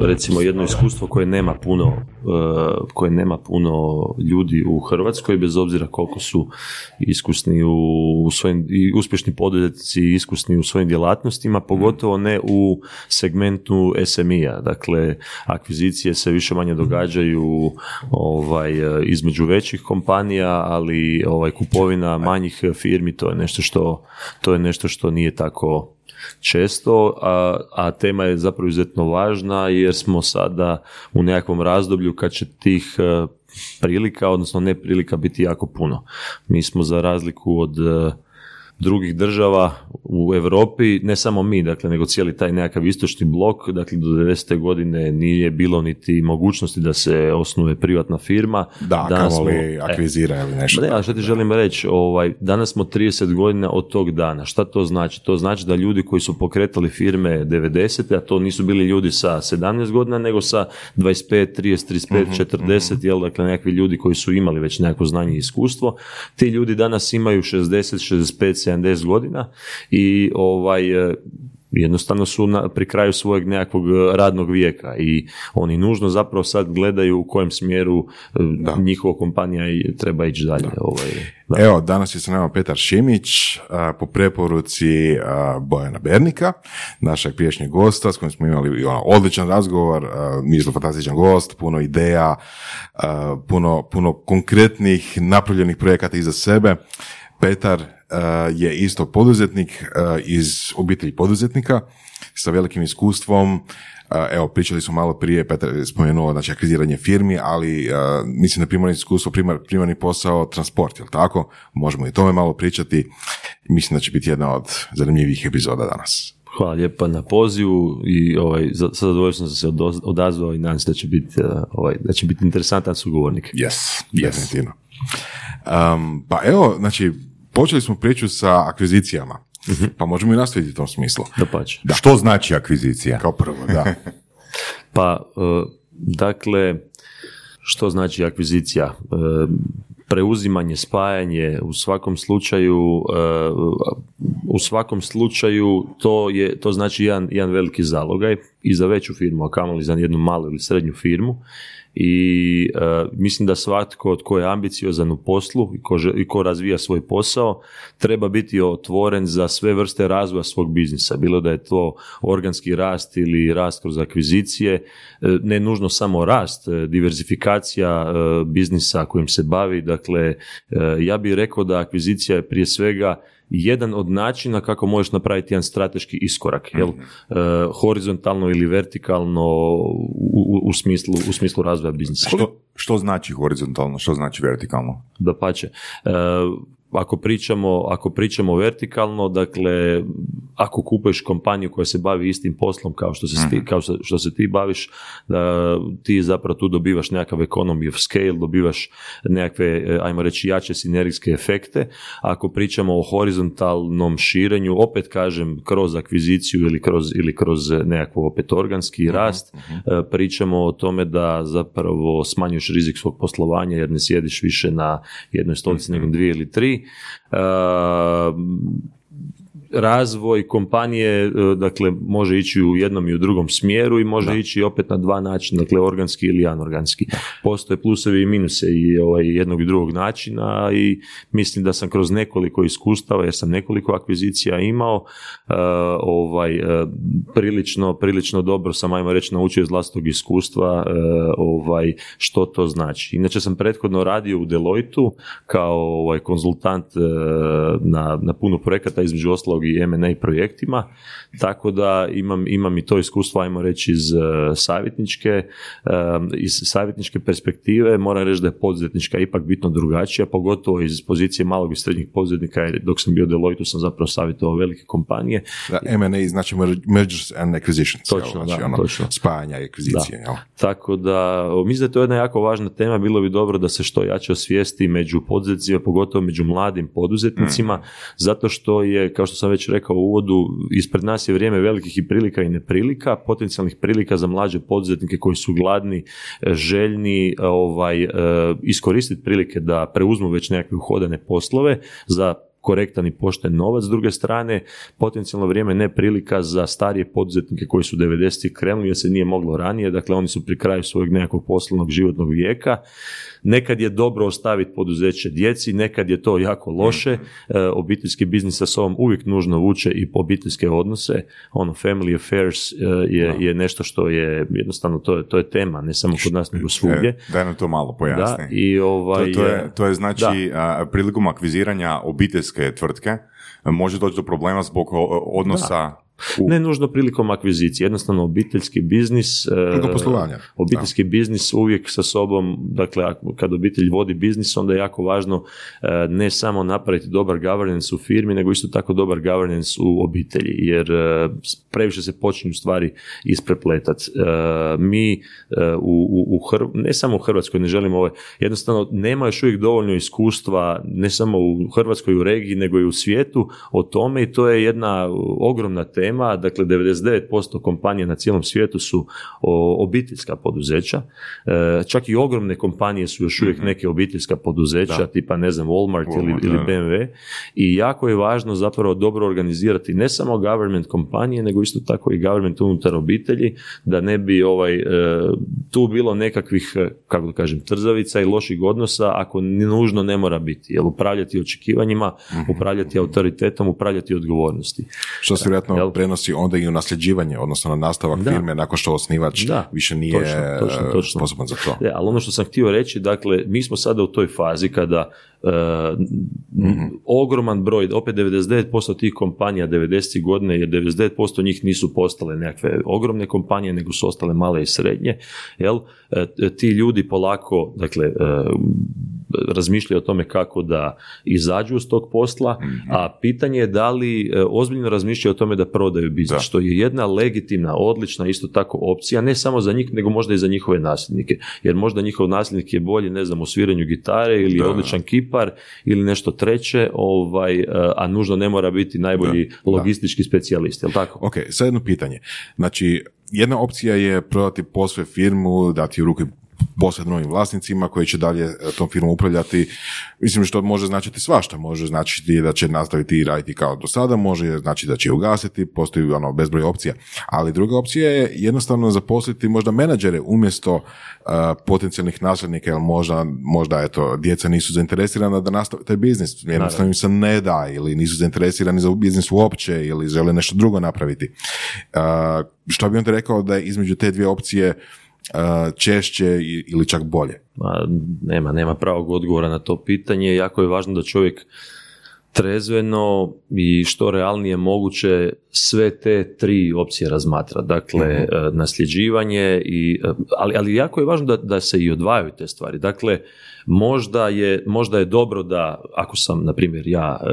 recimo jedno iskustvo koje nema puno e, koje nema puno ljudi u Hrvatskoj bez obzira koliko su iskusni u svojim i uspješni poduzetnici iskusni u svojim djelatnostima pogotovo ne u segmentu SMI-a dakle akvizicije se više manje događaju ovaj između većih kompanija ali ovaj kupovina manjih firmi to je nešto što to je nešto što nije tako često, a, a tema je zapravo izuzetno važna jer smo sada u nekakvom razdoblju kad će tih e, prilika, odnosno neprilika biti jako puno. Mi smo za razliku od e, drugih država u Europi, ne samo mi, dakle, nego cijeli taj nekakav istočni blok, dakle, do 90. godine nije bilo niti mogućnosti da se osnuje privatna firma. Da, danas smo, e, akvizira ili nešto. Ne, a što ti želim reći, ovaj, danas smo 30 godina od tog dana. Šta to znači? To znači da ljudi koji su pokretali firme 90. a to nisu bili ljudi sa 17 godina, nego sa 25, 30, 35, uh 40, uh jel, dakle, nekakvi ljudi koji su imali već nekako znanje i iskustvo. Ti ljudi danas imaju 60, 65, 70 godina i ovaj e, jednostavno su na, pri kraju svojeg nekakvog radnog vijeka i oni nužno zapravo sad gledaju u kojem smjeru e, da. njihova kompanija treba ići dalje. Ovaj, Evo, danas je sa nama Petar Šimić po preporuci Bojana Bernika, našeg priješnjeg gosta s kojim smo imali ono, odličan razgovor, mi smo fantastičan gost, puno ideja, puno, puno konkretnih napravljenih projekata iza sebe. Petar Eh, je isto poduzetnik eh, iz obitelji poduzetnika sa velikim iskustvom. Eh, evo, pričali smo malo prije, Petar je spomenuo znači, akviziranje firmi, ali mislim da primarni iskustvo, primar, primarni posao, transport, jel tako? Možemo i tome malo pričati. Mislim da će biti jedna od zanimljivih epizoda danas. Hvala lijepa na pozivu i ovaj, sa zadovoljstvom sam se odazvao i nadam se da će biti, ovaj, da će biti interesantan sugovornik. Yes, yes. definitivno. Um, pa evo, znači, počeli smo priču sa akvizicijama. Mhm. Pa možemo i nastaviti u tom smislu. Da Što znači akvizicija? Kao prvo, da. pa, e, dakle, što znači akvizicija? Preuzimanje, spajanje, u svakom slučaju, e, u svakom slučaju to, je, to znači jedan, jedan veliki zalogaj i za veću firmu, a kamoli za jednu malu ili srednju firmu. I e, mislim da svatko tko je ambiciozan u poslu i ko, i ko razvija svoj posao treba biti otvoren za sve vrste razvoja svog biznisa, bilo da je to organski rast ili rast kroz akvizicije, e, ne nužno samo rast, diversifikacija biznisa kojim se bavi, dakle ja bih rekao da akvizicija je prije svega jedan od načina kako možeš napraviti jedan strateški iskorak, jel? Mhm. E, horizontalno ili vertikalno u, u, smislu, u smislu razvoja biznisa. Što, što znači horizontalno, što znači vertikalno? Da pače. Ako pričamo, ako pričamo vertikalno, dakle, ako kupuješ kompaniju koja se bavi istim poslom kao što se, ti, mhm. kao što se ti baviš, da ti zapravo tu dobivaš nekakav economy of scale, dobivaš nekakve, e, ajmo reći, jače sinergijske efekte. Ako pričamo o horizontalnom širenju, opet kažem, kroz akviziciju ili kroz, ili kroz nekakav opet organski mhm, rast, mhm. E, pričamo o tome da zapravo smanjuješ rizik svog poslovanja jer ne sjediš više na jednoj stolici nego dvije ili tri Uh, razvoj kompanije e, dakle može ići u jednom i u drugom smjeru i može ići opet na dva načina, dakle organski ili anorganski. Postoje plusevi i minuse i ovaj jednog i drugog načina i mislim da sam kroz nekoliko iskustava jer sam nekoliko akvizicija imao uh, ovaj uh, prilično prilično dobro sam ajmo reći naučio iz vlastitog iskustva ovaj što to znači. Inače sam prethodno radio u Deloitu kao ovaj konzultant na, na puno projekata između ostalog i M&A projektima, tako da imam, imam i to iskustvo, ajmo reći, iz uh, savjetničke, um, iz savjetničke perspektive, moram reći da je poduzetnička ipak bitno drugačija, pogotovo iz pozicije malog i srednjih poduzetnika, jer dok sam bio Deloitte sam zapravo savjetovao velike kompanije. Da, M&A znači mergers and acquisitions. Točno, znači, da, ono, točno. Spajanja i akvizicije. Tako da, mislim da je to jedna jako važna tema, bilo bi dobro da se što jače osvijesti među poduzetnicima, pogotovo među mladim poduzetnicima, mm. zato što je, kao što sam već rekao u uvodu, ispred nas je vrijeme velikih i prilika i neprilika, potencijalnih prilika za mlađe poduzetnike koji su gladni, željni ovaj, e, iskoristiti prilike da preuzmu već nekakve uhodane poslove za korektan i pošten novac, s druge strane potencijalno vrijeme ne prilika za starije poduzetnike koji su 90. krenuli jer se nije moglo ranije, dakle oni su pri kraju svojeg nekakvog poslovnog životnog vijeka. Nekad je dobro ostaviti poduzeće djeci, nekad je to jako loše, e, obiteljski biznis sa sobom uvijek nužno vuče i po obiteljske odnose, ono family affairs e, je, je nešto što je jednostavno to je, to je tema, ne samo kod nas nego svugdje. E, daj nam to malo pojasni. Da, i ovaj, to, to, je, to je znači a, prilikom akviziranja obiteljske tvrtke može doći do problema zbog odnosa u- Ne nužno prilikom akvizicije, jednostavno obiteljski biznis, e, Prilikom poslovanja. obiteljski biznis uvijek sa sobom, dakle kad obitelj vodi biznis, onda je jako važno e, ne samo napraviti dobar governance u firmi, nego isto tako dobar governance u obitelji, jer e, previše se počinju stvari isprepletati. Mi u, u, u Hr- ne samo u Hrvatskoj, ne želimo ovaj, jednostavno nema još uvijek dovoljno iskustva, ne samo u Hrvatskoj u regiji, nego i u svijetu o tome i to je jedna ogromna tema, dakle 99% kompanija na cijelom svijetu su obiteljska poduzeća, E, čak i ogromne kompanije su još uvijek neke obiteljska poduzeća, tipa ne znam Walmart, ili, Walmart, ili da. BMW i jako je važno zapravo dobro organizirati ne samo government kompanije, nego isto tako i government unutar obitelji, da ne bi ovaj, e, tu bilo nekakvih, e, kako da kažem, trzavica i loših odnosa, ako nužno ne mora biti, jer upravljati očekivanjima, upravljati autoritetom, upravljati odgovornosti. Što se vjerojatno? Prenosi onda i u nasljeđivanje, odnosno na nastavak Da. firme nakon što osnivač Da, više nije točno, točno, e, točno. sposoban za to. E, ali ono što sam htio reći, dakle, mi smo sada u toj fazi kada e, ogroman broj, opet 99% tih kompanija 90. godine, jer 99% njih nisu postale nekakve ogromne kompanije, nego su ostale male i srednje, jel? E, ti ljudi polako, dakle, e, razmišljaju o tome kako da izađu iz tog posla, a pitanje je da li e, ozbiljno razmišljaju o tome da prodaju biznis, Da. što je jedna legitimna, odlična isto tako opcija, ne samo za njih, nego možda i za njihove nasljednike. Jer možda njihov nasljednik je bolji, ne znam, u sviranju gitare ili odličan kipar ili nešto treće, ovaj, e, a nužno ne mora biti najbolji logistički specijalist, jel tako? Ok, sad jedno pitanje. Znači, jedna opcija je prodati posve firmu, dati u ruke posve novim vlasnicima koji će dalje e, tom firmom upravljati. Mislim što može značiti svašta. Može značiti da će nastaviti i raditi kao do sada, može znači da će ugasiti, postoji ono bezbroj opcija. Ali druga opcija je jednostavno zaposliti možda menadžere umjesto uh, potencijalnih nasljednika, jer možda, možda eto, djeca nisu zainteresirana da nastave taj biznis. Jednostavno im se ne da ili nisu zainteresirani za biznis uopće ili žele nešto drugo napraviti. Uh, što bi onda rekao da je između te dvije opcije uh, češće ili čak bolje? Ma, nema, nema pravog odgovora na to pitanje. Jako je važno da čovjek trezveno i što realnije moguće sve te tri opcije razmatra. Dakle, e, nasljeđivanje, i, e, ali, ali jako je važno da, da se i odvajaju te stvari. Dakle, možda je, možda je dobro da, ako sam, na primjer, ja e,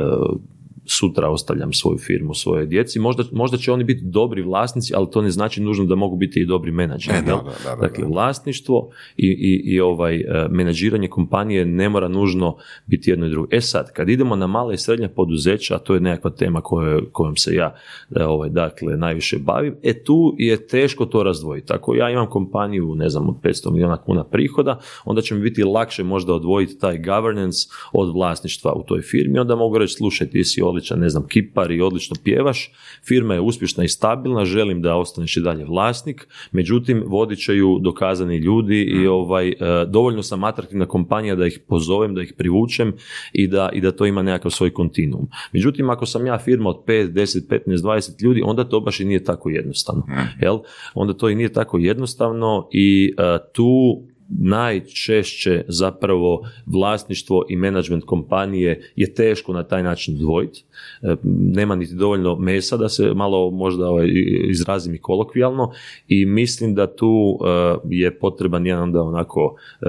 sutra ostavljam svoju firmu svojoj djeci, možda, možda će oni biti dobri vlasnici, ali to ne znači nužno da mogu biti i dobri menadžeri. E, da, da, da, da, dakle, da. vlasništvo i, i, i ovaj e, menadžiranje kompanije ne mora nužno biti jedno i drugo. E sad, kad idemo na mala i srednja poduzeća, a to je nekakva tema koje, kojom se ja e, ovaj, dakle, najviše bavim, e tu je teško to razdvojiti. Ako ja imam kompaniju, ne znam, od 500 milijuna kuna prihoda, onda će mi biti lakše možda odvojiti taj governance od vlasništva u toj firmi, onda mogu reći, slušaj, ti si odličan, ne znam, kipar i odlično pjevaš, firma je uspješna i stabilna, želim da ostaneš i dalje vlasnik, međutim, vodit će ju dokazani ljudi i ovaj, e, dovoljno sam atraktivna kompanija da ih pozovem, da ih privučem i da, i da to ima nekakav svoj kontinuum. Međutim, ako sam ja firma od 5, 10, 15, 20 ljudi, onda to baš i nije tako jednostavno. Jel? Onda to i nije tako jednostavno i e, tu najčešće zapravo vlasništvo i menadžment kompanije je teško na taj način odvojiti. E, Nema niti dovoljno mesa da se malo možda ovaj, izrazim i kolokvijalno i mislim da tu e, je potreban jedan onda onako e,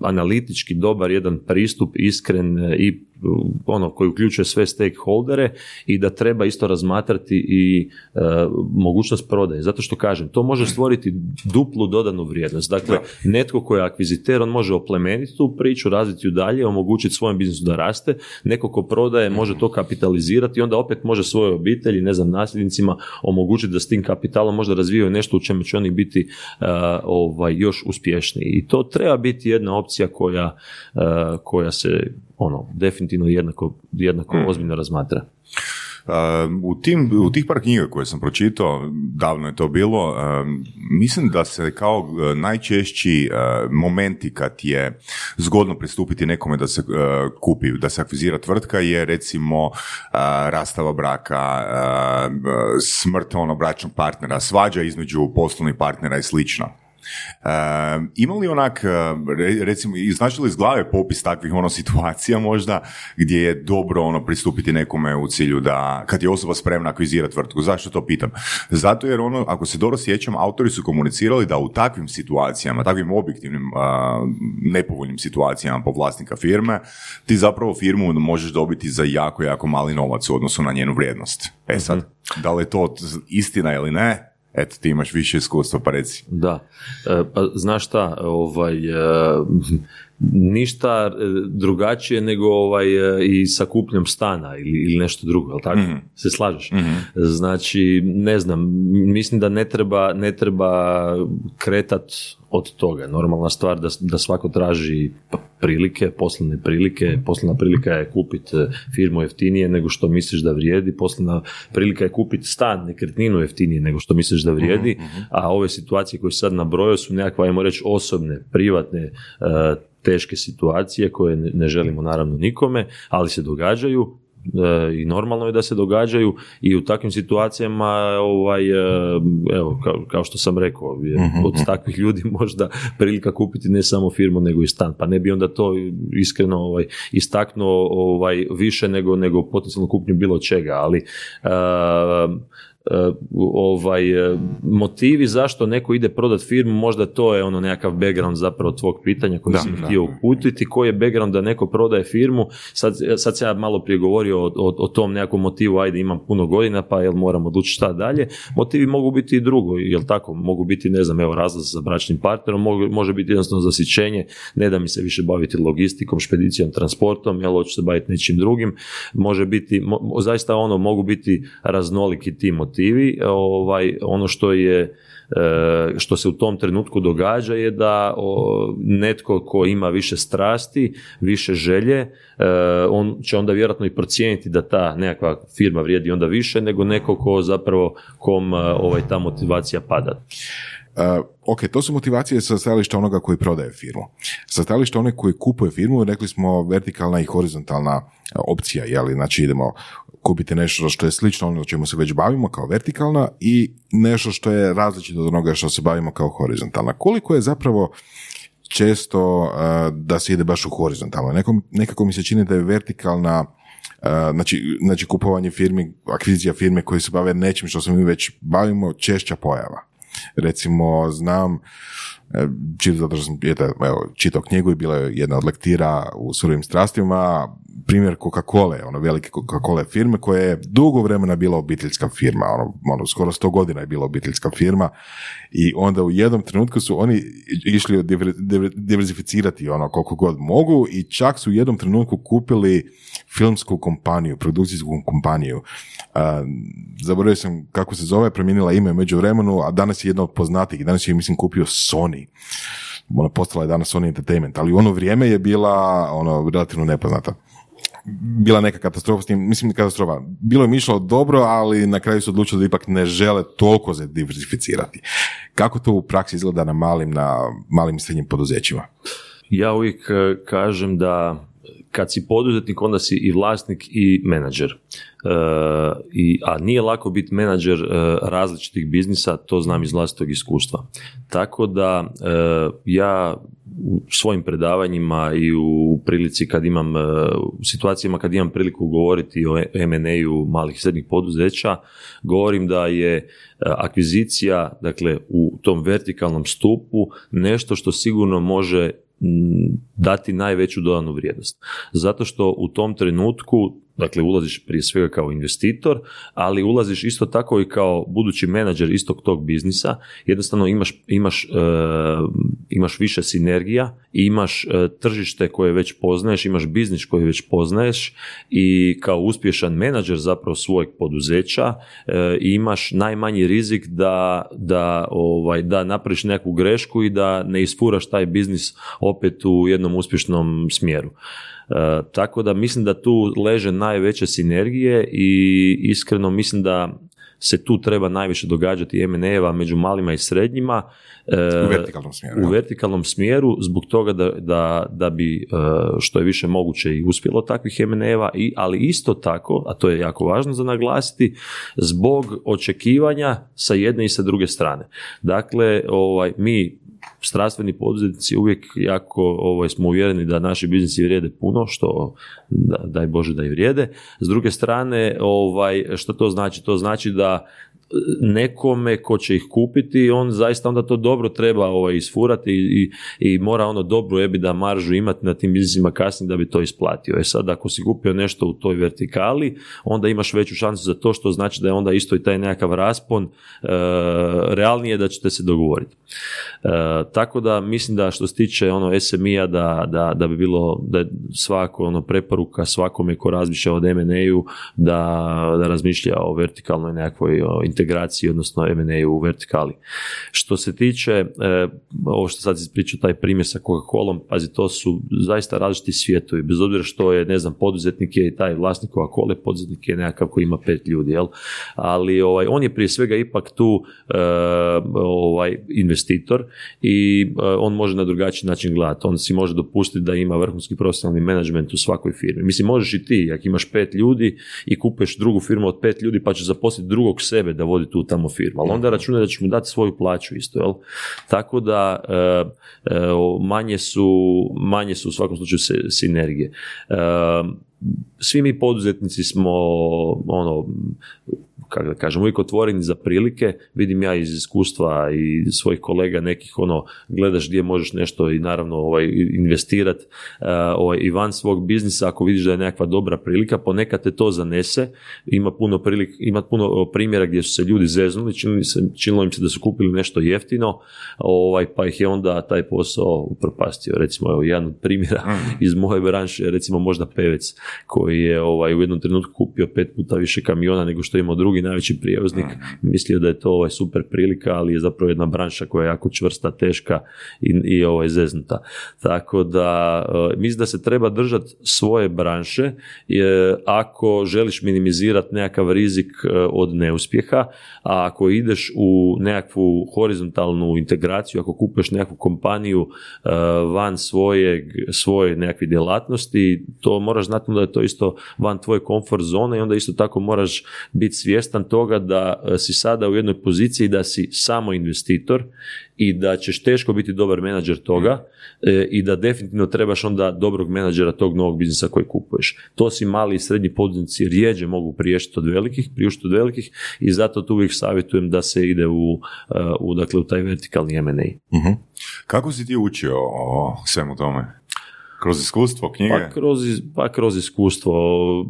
analitički dobar jedan pristup iskren i ono koji uključuje sve stakeholdere i da treba isto razmatrati i e, mogućnost prodaje. Zato što kažem, to može stvoriti duplu dodanu vrijednost. Dakle, netko ko je akviziter, on može oplemeniti tu priču, razviti ju dalje, omogućiti svojem biznisu da raste. Neko ko prodaje može to kapitalizirati i onda opet može svojoj obitelji, ne znam, nasljednicima omogućiti da s tim kapitalom možda razvijaju nešto u čemu će oni biti e, ovaj, još uspješniji. I to treba biti jedna opcija koja, e, koja se ono, definitivno jednako, jednako Mm. ozbiljno razmatra. Um, u, tim, u tih par knjiga koje sam pročitao, davno je to bilo, um, mislim da se kao uh, najčešći uh, momenti kad je zgodno pristupiti nekome da se uh, kupi, da se akvizira tvrtka je recimo uh, rastava braka, uh, uh, smrt ono bračnog partnera, svađa između poslovnih partnera i slično. E, ima li onak, e, re- recimo, iznači li iz glave popis takvih ono situacija možda gdje je dobro ono pristupiti nekome u cilju da, kad je osoba spremna akvizirati tvrtku, zašto to pitam? Zato jer ono, ako se dobro sjećam, autori su komunicirali da u takvim situacijama, takvim objektivnim a, nepovoljnim situacijama po vlasnika firme, ti zapravo firmu možeš dobiti za jako, jako mali novac u odnosu na njenu vrijednost. E sad, da li je to istina ili ne? Eto, ti imaš više iskustva, pa reci. Da, E, pa znaš šta, ovaj, e, ništa e, drugačije nego ovaj, e, i sa kupnjom stana ili, ili nešto drugo, jel tako? Se slažeš? Znači, ne znam, mislim da ne treba, ne treba kretat od toga. Normalna stvar da, da svako traži prilike, poslovne prilike. Poslovna prilika je kupiti firmu jeftinije nego što misliš da vrijedi. Poslovna prilika je kupiti stan, nekretninu jeftinije nego što misliš da vrijedi. A ove situacije koje sad nabrojao su nekakve, ajmo reći, osobne, privatne, e, teške situacije koje ne, želimo naravno nikome, ali se događaju e, i normalno je da se događaju i u takvim situacijama ovaj, e, evo, kao, kao što sam rekao, je od takvih ljudi možda prilika kupiti ne samo firmu nego i stan, pa ne bi onda to iskreno ovaj, istaknuo ovaj, više nego, nego potencijalnu kupnju bilo čega, ali e, ovaj, e, motivi zašto neko ide prodat firmu, možda to je ono nekakav background zapravo tvog pitanja koji Da, si mi da. htio uputiti, koji je background da neko prodaje firmu, sad, sad sam ja malo prije govorio o, o, o tom nekakvom motivu, ajde imam puno godina pa jel moram odlučiti šta dalje, motivi mogu biti i drugo, jel tako, mogu biti ne znam, evo razlaz za bračnim partnerom, mogu, može biti jednostavno zasićenje, ne da mi se više baviti logistikom, špedicijom, transportom, jel hoću se baviti nečim drugim, može biti, mo- zaista ono, mogu biti raznoliki ti motivi, ovaj, ono što je e, što se u tom trenutku događa je da netko ko ima više strasti, više želje, e, on će onda vjerojatno i procijeniti da ta nekakva firma vrijedi onda više nego neko ko zapravo kom e, ovaj, ta motivacija pada. Uh, ok, to su motivacije sa stajališta onoga koji prodaje firmu. Sa stajališta onog koji kupuje firmu, rekli smo vertikalna i horizontalna uh, opcija, jeli, znači idemo kupiti nešto što je slično ono čemu se već bavimo kao vertikalna i nešto što je različito od onoga što se bavimo kao horizontalna. Koliko je zapravo često uh, da se ide baš u horizontalno? Neko, nekako mi se čini da je vertikalna znači, znači kupovanje firmi, akvizicija firme koji se bave nečim što se mi već bavimo, češća pojava. Recimo, znam, e, čito zato sam evo, čitao knjigu i bila je jedna od lektira u surovim strastima, primjer Coca-Cola, ono velike Coca-Cola firme koja je dugo vremena bila obiteljska firma, ono, ono skoro sto godina je bila obiteljska firma i onda u jednom trenutku su oni išli diver- diver- diversificirati ono koliko god mogu i čak su u jednom trenutku kupili filmsku kompaniju, produkcijsku kompaniju. A, zaboravio sam kako se zove, promijenila ime među vremenu, a danas je jedna od poznatijih, danas je mislim kupio Sony. Ona postala je danas Sony Entertainment, ali u ono vrijeme je bila ono relativno nepoznata bila neka katastrofa mislim katastrofa. Bilo im išlo dobro, ali na kraju su odlučili da ipak ne žele toliko se diversificirati. Kako to u praksi izgleda na malim, na malim i srednjim poduzećima? Ja uvijek e, kažem da kad si poduzetnik, onda si i vlasnik i menadžer. E, i, a nije lako biti menadžer e, različitih biznisa, to znam iz vlastitog iskustva. Tako da e, ja u svojim predavanjima i u prilici kad imam, e, u situacijama kad imam priliku govoriti o M&A-u malih i srednjih poduzeća, govorim da je e, akvizicija, dakle u tom vertikalnom stupu nešto što sigurno može dati najveću dodanu vrijednost. Zato što u tom trenutku, dakle ulaziš prije svega kao investitor, ali ulaziš isto tako i kao budući menadžer istog tog biznisa, jednostavno imaš, imaš, e, imaš više sinergija, imaš e, tržište koje već poznaješ, imaš biznis koji već poznaješ i kao uspješan menadžer zapravo svojeg poduzeća e, imaš najmanji rizik da, da, ovaj, da napraviš neku grešku i da ne isfuraš taj biznis opet u jednom uspješnom smjeru. Tako da mislim da tu leže najveće sinergije i iskreno mislim da se tu treba najviše događati M&A-eva među malima i srednjima. E, u vertikalnom smjeru. U vertikalnom smjeru, zbog toga da, da, da bi e, što je više moguće i uspjelo takvih M&A-eva, ali isto tako, a to je jako važno za naglasiti, zbog očekivanja sa jedne i sa druge strane. Dakle, ovaj, mi strastveni poduzetnici uvijek jako ovaj, smo uvjereni da naši biznisi vrijede puno, što da, daj Bože da i vrijede. S druge strane, ovaj, što to znači? To znači da nekome ko će ih kupiti, on zaista onda to dobro treba ovaj, isfurati i, i, mora ono dobru ebida maržu imati na tim biznisima kasnije da bi to isplatio. E sad, ako si kupio nešto u toj vertikali, onda imaš veću šansu za to, što znači da je onda isto i taj nekakav raspon e, realnije da ćete se dogovoriti. E, tako da mislim da što se tiče ono SMI-a da, da, da bi bilo da svako ono preporuka svakome ko razmišlja o M&A-u da, da razmišlja o vertikalnoj nekakvoj integraciji, odnosno M&A u vertikali. Što se tiče, e, ovo što sad ispričao taj primjer sa Coca-Colom, pazi, to su zaista različiti svijetovi, bez obzira što je, ne znam, poduzetnik je i taj vlasnik Coca-Cola, poduzetnik je nekakav koji ima pet ljudi, jel? Ali ovaj, on je prije svega ipak tu e, ovaj, investitor i e, on može na drugačiji način gledati. On si može dopustiti da ima vrhunski profesionalni menadžment u svakoj firmi. Mislim, možeš i ti, ako imaš pet ljudi i kupeš drugu firmu od pet ljudi pa će zaposliti drugog sebe da vodi tu tamo firmu, ali onda računa da će mu dati svoju plaću isto, jel? Tako da e, e, manje su, manje su u svakom slučaju sinergije. E, svi mi poduzetnici smo ono kako da kažem, uvijek otvoreni za prilike, vidim ja iz iskustva i svojih kolega nekih, ono, gledaš gdje možeš nešto i naravno ovaj, investirati uh, ovaj, i van svog biznisa, ako vidiš da je nekakva dobra prilika, ponekad te to zanese, ima puno, prilik, ima puno primjera gdje su se ljudi zeznuli, činilo, se, činilo im se da su kupili nešto jeftino, ovaj, pa ih je onda taj posao upropastio. Recimo, evo, jedan od primjera mm. iz moje branše, recimo možda pevec koji je ovaj, u jednom trenutku kupio pet puta više kamiona nego što je imao drugi najveći prijevoznik, mislio da je to ovaj super prilika, ali je zapravo jedna branša koja je jako čvrsta, teška i, i ovaj, zeznuta. Tako da uh, mislim da se treba držati svoje branše je, ako želiš minimizirati nekakav rizik e, od neuspjeha, a ako ideš u nekakvu horizontalnu integraciju, ako kupuješ nekakvu kompaniju e, van svoje, svoje nekakve djelatnosti, to moraš znati da je to isto van tvoje komfort zone i onda isto tako moraš biti svjestan toga da e, si sada u jednoj poziciji da si samo investitor i da ćeš teško biti dobar menadžer toga e, i da definitivno trebaš onda dobrog menadžera tog novog biznisa koji kupuješ. To si mali i srednji poduzetnici rijeđe mogu priješiti od velikih, priuštiti od velikih i zato tu uvijek savjetujem da se ide u, e, u, dakle, u taj vertikalni M&A. uh Kako si ti učio o svemu tome? Kroz iskustvo knjige? Pa kroz, pa kroz iskustvo.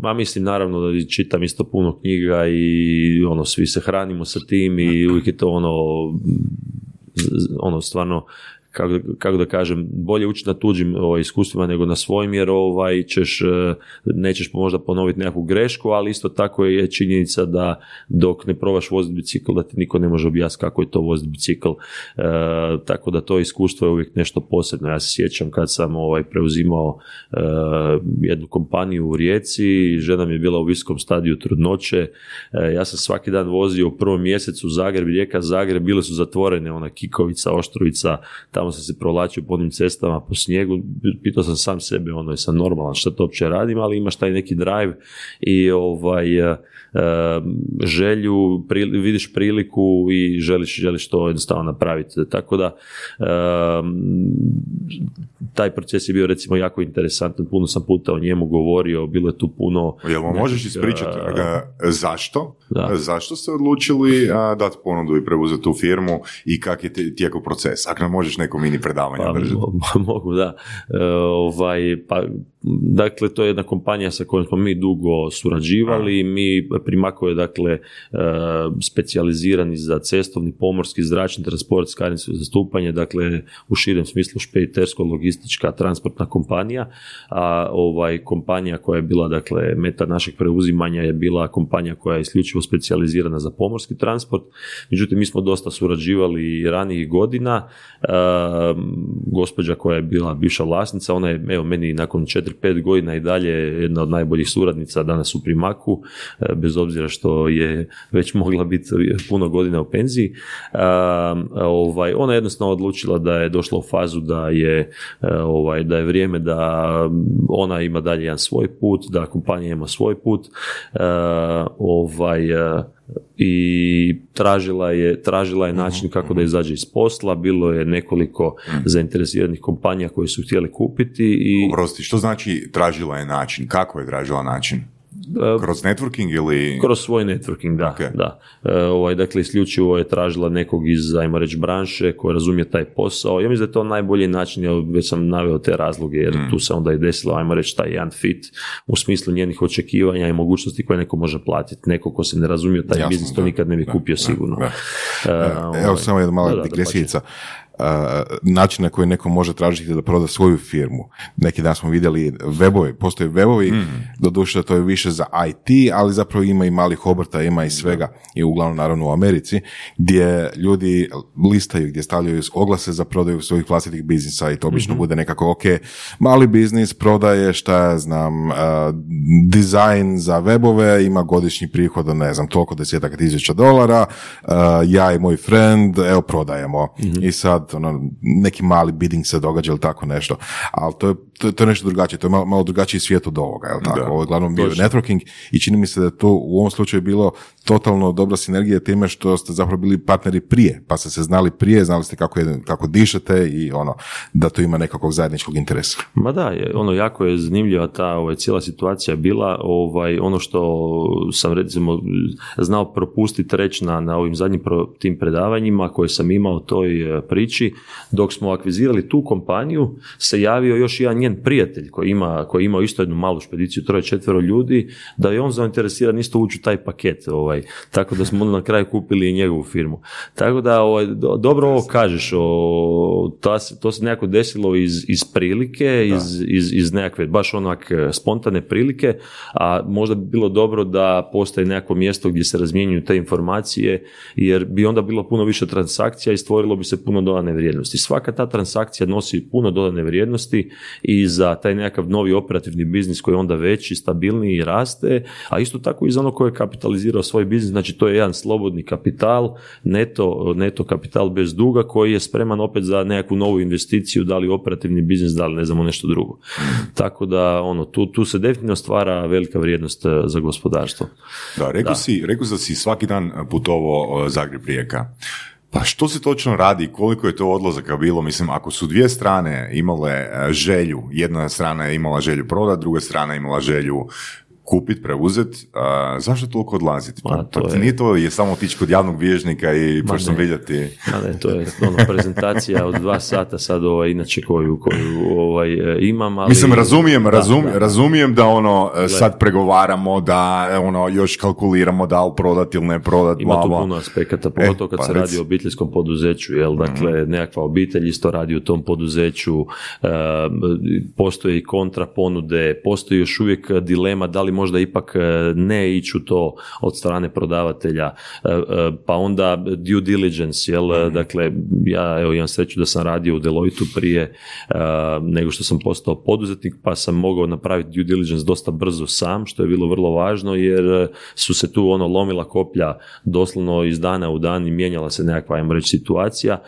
Ma mislim naravno da čitam isto puno knjiga i ono, svi se hranimo sa tim i uvijek je to ono ono stvarno kako, kako da kažem, bolje učiti na tuđim ovaj, iskustvima nego na svojim, jer ovaj, ćeš, e, nećeš možda ponoviti nekakvu grešku, ali isto tako je činjenica da dok ne probaš voziti bicikl, da ti niko ne može objasniti kako je to voziti bicikl. E, tako da to iskustvo je uvijek nešto posebno. Ja se sjećam kad sam ovaj, preuzimao e, jednu kompaniju u Rijeci, žena mi je bila u visokom stadiju trudnoće, ja sam svaki dan vozio u prvom mjesecu Zagreb, Rijeka, Zagreb, bile su zatvorene, ona Kikovica, Oštrovica, tamo sam se provlačio po onim cestama, po snijegu, pitao sam sam sebe, ono, sam normalan, što to uopće radim, ali imaš taj neki drive i ovaj, uh, želju, vidiš priliku i želiš, želiš to jednostavno napraviti. Tako da taj proces je bio recimo jako interesantan, puno sam puta o njemu govorio, bilo je tu puno... Jel možeš ispričati zašto? Da. Zašto ste odlučili dati ponudu i preuzeti tu firmu i kak je tijeko proces? Ako nam možeš neko mini predavanje pa, držati. Mogu, da. E, ovaj, pa, dakle, to je jedna kompanija sa kojom smo mi dugo surađivali, mi Primako je dakle e, specijalizirani za cestovni, pomorski, zračni transport, skarnicu zastupanje, dakle u širem smislu špeditersko-logistička transportna kompanija, a ovaj kompanija koja je bila dakle meta našeg preuzimanja je bila kompanija koja je isključivo specijalizirana za pomorski transport. Međutim, mi smo dosta surađivali ranijih godina. E, gospođa koja je bila bivša vlasnica, ona je evo meni nakon 4-5 pet godina i dalje jedna od najboljih suradnica danas u Primaku, e, bez obzira što je već mogla biti puno godina u penziji. Ovaj, ona je jednostavno odlučila da je došla u fazu da je, ovaj, da je vrijeme da ona ima dalje jedan svoj put, da kompanija ima svoj put. Ovaj, i tražila je, tražila je način mhm, kako da mhm. izađe iz posla, bilo je nekoliko mhm. zainteresiranih kompanija koje su htjeli kupiti i... Oprosti, što znači tražila je način? Kako je tražila način? E, kroz networking ili... Kroz svoj networking, da. da. E, ovaj, dakle, isključivo je tražila nekog iz, ajmo reći, branše koji razumije taj posao. Ja mislim da je to najbolji način, ja već sam naveo te razloge, jer mm. tu se onda i desilo, ajmo reći, taj jedan fit u smislu njenih očekivanja i mogućnosti koje neko može platiti. Neko ko se ne razumije taj biznis, to nikad ne bi kupio sigurno. Da, e, Evo samo jedna mala digresijica način na koji neko može tražiti da proda svoju firmu. Neki dan smo vidjeli webovi, postoje webovi, mm. doduše to je više za IT, ali zapravo ima i malih obrta, ima i svega i uglavnom naravno u Americi, gdje ljudi listaju, gdje stavljaju oglase za prodaju svojih vlastitih biznisa i to obično mhm. bude nekako ok, mali biznis prodaje, šta ja znam, uh, dizajn za webove, ima godišnji prihod ne znam, toliko desetaka tisuća dolara, ja i moj friend, evo prodajemo. Mhm. I sad ono, neki mali bidding se događa ili tako nešto, ali to je, to, to je nešto drugačije, to je malo, malo drugačiji svijet od ovoga, jel tako? Ovo je glavno bio networking i čini mi se da je to u ovom slučaju bilo totalno dobra sinergija time što ste zapravo bili partneri prije, pa ste se znali prije, znali ste kako, je, kako dišete i ono, da to ima nekakvog zajedničkog interesa. Ma da, je, ono jako je zanimljiva ta ovaj, cijela situacija bila, ovaj, ono što sam recimo znao propustiti reći na, na ovim zadnjim tim predavanjima koje sam imao toj e, priči, dok smo akvizirali tu kompaniju, se javio još jedan njen prijatelj koji ima, koji ima isto jednu malu špediciju, troje četvero ljudi, da je on zainteresiran isto ući u taj paket. Ovaj, tako da smo na kraju kupili i njegovu firmu. Tako da ovaj, dobro ovo kažeš, o, to, se, to se nekako desilo iz, iz prilike, iz, iz, iz nekakve baš onak e, spontane prilike, a možda bi bilo dobro da postoji nekako mjesto gdje se razmjenjuju te informacije, jer bi onda bilo puno više transakcija i stvorilo bi se puno dodane vrijednosti. Svaka ta transakcija nosi puno dodane vrijednosti i za taj nekakav novi operativni biznis koji je onda veći, stabilniji i raste, a isto tako i za ono koje je kapitalizirao svoj biznis, znači to je jedan slobodni kapital, neto, neto kapital bez duga koji je spreman opet za nekakvu novu investiciju, da li operativni biznis, da li ne znamo nešto drugo. Tako da ono, tu, tu se definitivno stvara velika vrijednost eh, za gospodarstvo. Da, rekao, Si, rekao da si svaki dan putovo eh, Zagreb Rijeka. Pa što se točno radi, koliko je to odlazaka bilo? Mislim, ako su dvije strane imale e, želju, jedna strana je imala želju prodati, druga strana je imala želju kupiti, preuzeti, zašto toliko odlaziti? Pa, to je... nije to je samo otići kod javnog bilježnika i počnem vidjeti. ne, to je ono, prezentacija od dva sata sad ovaj, inače koju, koju ovaj, e, imam. Ali... Mislim, razumijem, da, razumijem da ono e, sad pregovaramo, da e, ono još kalkuliramo da li prodati ili ne prodati. Ima tu puno aspekata, pogotovo kad pa se radi o obiteljskom poduzeću, jel, mhm. dakle, nekakva obitelj isto radi u tom poduzeću, postoje i kontra ponude, postoji još uvijek dilema da li možda ipak e, ne ići u to od strane prodavatelja, e, e, pa onda due diligence, jel, mhm. dakle, ja evo imam sreću da sam radio u Deloitu prije nego što sam postao poduzetnik, pa sam mogao napraviti due diligence dosta brzo sam, što je bilo vrlo važno, jer su se tu ono lomila koplja doslovno iz dana u dan i mijenjala se nekakva, ajmo reći, situacija,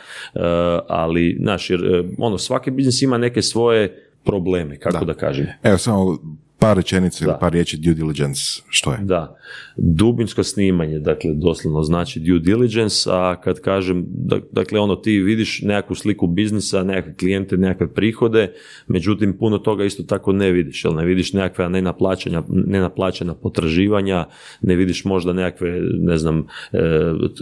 ali, znaš, jer ono, svaki biznis ima neke svoje probleme, kako da, da kažem. Evo, samo par rečenica ili par riječi due diligence, što je? Da, dubinsko snimanje, dakle doslovno znači due diligence, a kad kažem, dakle ono ti vidiš nekakvu sliku biznisa, nekakve klijente, nekakve prihode, međutim puno toga isto tako ne vidiš, jel ne? Vidiš nekakve nenaplaćena potraživanja, ne vidiš možda nekakve, ne znam, e,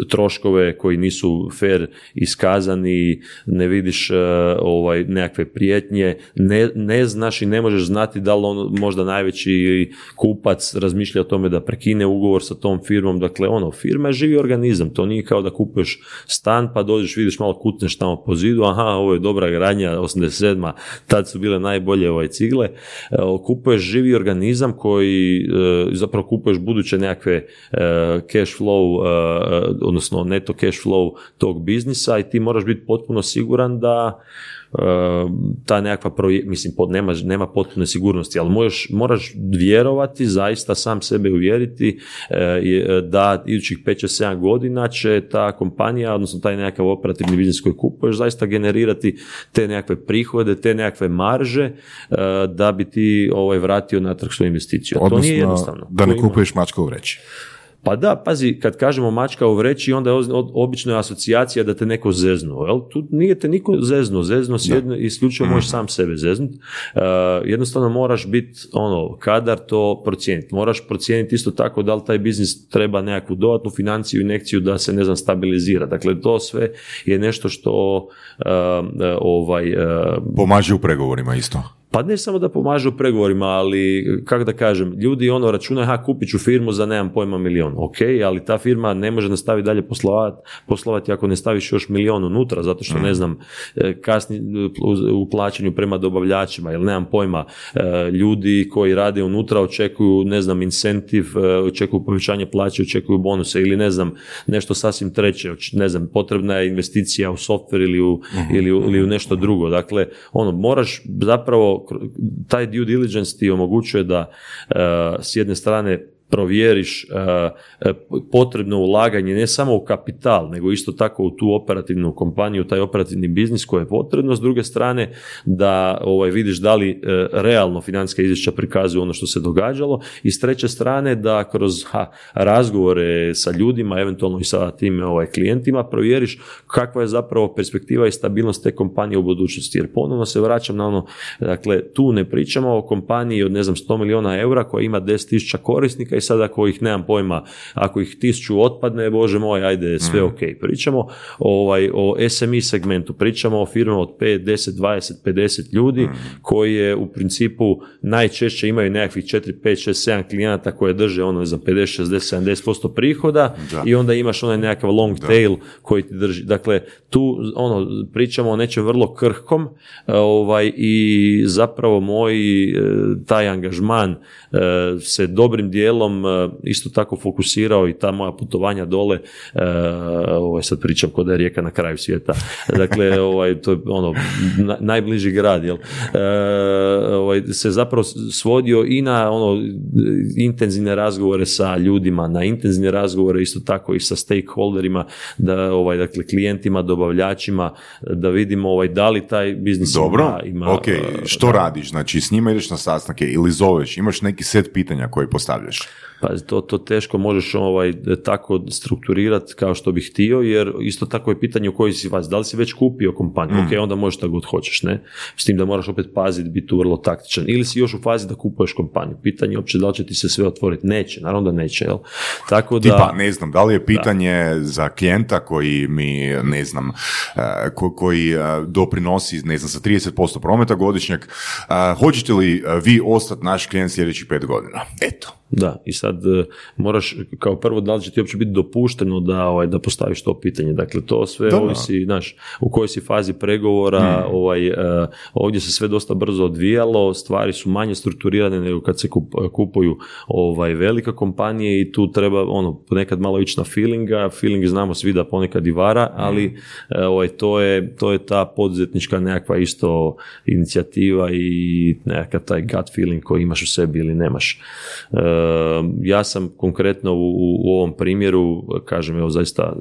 troškove koji nisu fair iskazani, ne vidiš e, ovaj nekakve prijetnje, ne, ne znaš i ne možeš znati da li on možda najveći kupac razmišlja o tome da prekine ugovor sa tom firmom. Dakle, ono, firma je živi organizam. To nije kao da kupuješ stan pa dođeš, vidiš malo kutneš tamo po zidu, aha, ovo je dobra gradnja, 87. Tad su bile najbolje ovaj cigle. E, kupuješ živi organizam koji, e, zapravo kupuješ buduće nekakve e, cash flow, odnosno neto cash flow tog biznisa i ti moraš biti potpuno siguran da ta nekakva proje, mislim, pod, nema, nema potpune sigurnosti, ali možeš, moraš vjerovati, zaista sam sebe uvjeriti e, da idućih 5-7 godina će ta kompanija, odnosno taj nekakav operativni biznis koji kupuješ, zaista generirati te nekakve prihode, te nekakve marže e, da bi ti ovaj, vratio natrag svoju investiciju. Odnosno, to nije jednostavno. da ne kupuješ mačka u vreći. Pa da, pazi, kad kažemo mačka u vreći, onda je obično je asocijacija da te neko zeznuo. Jel? Tu nije te niko zeznuo, zeznuo si jedno, isključivo možeš sam sebe zeznut. Uh, jednostavno moraš biti ono, kadar to procijeniti. Moraš procijeniti isto tako da li taj biznis treba nekakvu dodatnu financiju, injekciju da se ne znam stabilizira. Dakle, to sve je nešto što uh, ovaj... Uh, Pomaže u pregovorima isto. Pa ne samo da pomažu u pregovorima, ali kako da kažem, ljudi ono računaju, ha kupit ću firmu za nemam pojma milion, ok, ali ta firma ne može nastaviti dalje poslovati, poslovati ako ne staviš još milion unutra, zato što ne mm. znam, e, kasni u plaćanju prema dobavljačima, ili nemam pojma, e, ljudi koji rade unutra očekuju, ne znam, incentiv, e, očekuju povećanje plaće, očekuju bonuse ili ne znam, nešto sasvim treće, ne znam, potrebna je investicija u software ili u, mhm. ili, ili u nešto drugo. Dakle, ono, moraš zapravo taj due diligence ti omogućuje da uh, s jedne strane provjeriš e, e, potrebno ulaganje ne samo u kapital, nego isto tako u tu operativnu kompaniju, taj operativni biznis koji je potrebno, s druge strane da ovaj, vidiš da li e, realno financijska izvješća prikazuju ono što se događalo i s treće strane da kroz ha, razgovore sa ljudima, eventualno i sa tim ovaj, klijentima, provjeriš kakva je zapravo perspektiva i stabilnost te kompanije u budućnosti. Jer ponovno se vraćam na ono, dakle, tu ne pričamo o kompaniji od ne znam 100 milijuna eura koja ima 10.000 korisnika i sad ako ih nemam pojma, ako ih tisuću otpadne, bože moj, ajde, sve mm. ok. Pričamo ovaj, o SMI segmentu, pričamo o firmama od 5, 10, 20, 50 ljudi mm. koji je u principu najčešće imaju nekakvih 4, 5, 6, 7 klijenata koje drže ono za 50, 60, 70% prihoda i onda imaš onaj nekakav long tail koji ti drži. Dakle, tu ono, pričamo o nečem vrlo krhkom ovaj, i zapravo moj e, taj angažman e, se dobrim dijelom E, isto tako fokusirao i ta moja putovanja dole, e, ovaj, sad pričam kod da je rijeka na kraju svijeta, dakle, ovaj, to je ono, najbliži grad, jel, e, ovaj, se zapravo svodio i na ono, intenzivne razgovore sa ljudima, na intenzivne razgovore isto tako i sa stakeholderima, da, ovaj, dakle, klijentima, dobavljačima, da vidimo ovaj, da li taj biznis Dobro, ima... ok, što radiš? Znači, s njima ideš na sastanke ili zoveš, imaš neki set pitanja koje postavljaš? Pa to, to teško možeš ovaj, tako strukturirati kao što bih htio, jer isto tako je pitanje u kojoj si vas. Da li si već kupio kompaniju? Mm. Ok, onda možeš tako god hoćeš, ne? S tim da moraš opet paziti, biti tu vrlo taktičan. Ili si još u fazi da kupuješ kompaniju. Pitanje je uopće da li će ti se sve otvoriti. Neće, naravno da neće, jel? Tako da... Tipa, ne znam, da li je pitanje za klijenta koji mi, ne znam, eh, koji eh, doprinosi, ne znam, sa 30% prometa godišnjeg, eh, hoćete li vi ostati naš klijent sljedećih pet godina? Eto, da, i sad e, moraš kao prvo da li će ti uopće biti dopušteno da, ovaj, da postaviš to pitanje. Dakle, to sve ovisi, znaš, u kojoj si fazi pregovora, mm. ovaj, e, ovdje se sve dosta brzo odvijalo, stvari su manje strukturirane nego kad se kupuju ovaj, velika kompanije i tu treba ono, ponekad malo ići na feelinga, feeling znamo svi da ponekad i vara, ali mm. ovaj, to, je, to je ta poduzetnička nekakva isto inicijativa i nekakav taj gut feeling koji imaš u sebi ili nemaš. Ehm, ja sam konkretno u, u ovom primjeru, kažem, evo zaista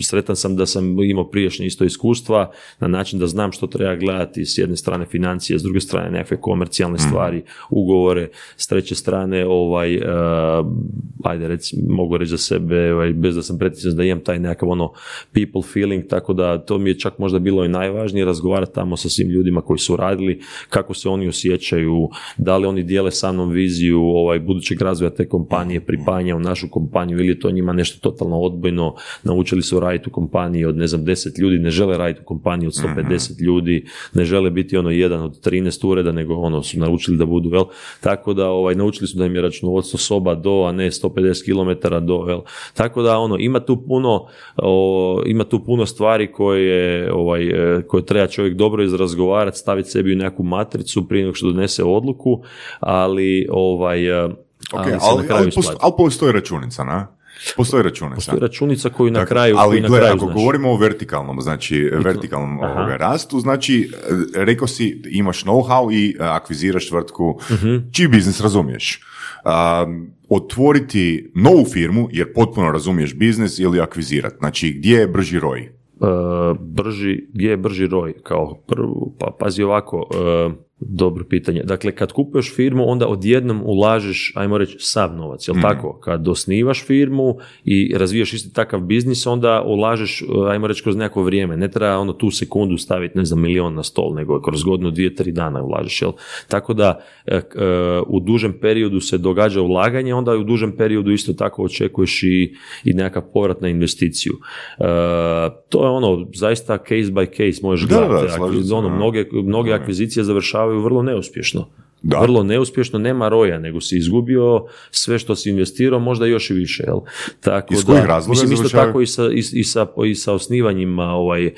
sretan sam da sam imao prijašnje isto iskustva na način da znam što treba gledati s jedne strane financije, s druge strane nekakve komercijalne mhm. stvari, ugovore, s treće strane ovaj, uh, ajde reci, mogu reći za sebe, ovaj, bez da sam pretjecan da imam taj nekakav ono people feeling, tako da to mi je čak možda bilo i najvažnije razgovarati tamo sa svim ljudima koji su radili, kako se oni osjećaju, da li oni dijele sa mnom viziju ovaj, budućeg razvoja te kompanije, pripajanja u našu kompaniju ili je to njima nešto totalno odbojno, naučili su raditi u kompaniji od ne znam 10 ljudi, ne žele raditi u kompaniji od 150 mhm. ljudi, ne žele biti ono jedan od 13 ureda, nego ono su naučili da budu, vel, tako da ovaj, naučili su da im je računovodstvo soba do, a ne 150 km do, vel, tako da ono, ima tu puno, ima tu puno stvari koje, ovaj, e, koje treba čovjek dobro izrazgovarati, staviti sebi u neku matricu prije nego što donese odluku, ali ovaj, Ok, ali, ali, ali, postoji računica, na? Postoji računica. Postoji računica koju na Dakle, kraju, ali koju na kraju ako znaš. govorimo o vertikalnom, znači vertikalnom ovoga rastu, znači e, rekao si imaš know-how i e, akviziraš tvrtku Mhm. čiji biznis razumiješ. Um, otvoriti novu firmu jer potpuno razumiješ biznis ili akvizirati. Znači gdje je brži roj? E, brži, gdje je brži roj? Kao prvo, pa pazi ovako, e, dobro pitanje. Dakle, kad kupuješ firmu, onda odjednom ulažeš, ajmo reći, sav novac, jel tako? Kad osnivaš firmu i razvijaš isti takav biznis, onda ulažeš, e, ajmo reći, kroz neko vrijeme. Ne treba ono tu sekundu staviti, ne znam, milion na stol, nego kroz godinu, dvije, tri dana ulažeš, jel? Tako da, e, e, u dužem periodu se događa ulaganje, onda u dužem periodu isto tako očekuješ i, i nekakav povrat na investiciju. E, to je ono, zaista case by case možeš Da, da, gledati. da, ono, mnoge, mnoge akvizicije završavaju vrlo neuspješno. Da. Vrlo neuspješno, nema roja, nego si izgubio sve što si investirao, možda još i više. Jel? Tako Iz da, kojih razloga Mislim, isto tako i sa, i, i sa, i sa osnivanjima, ovaj,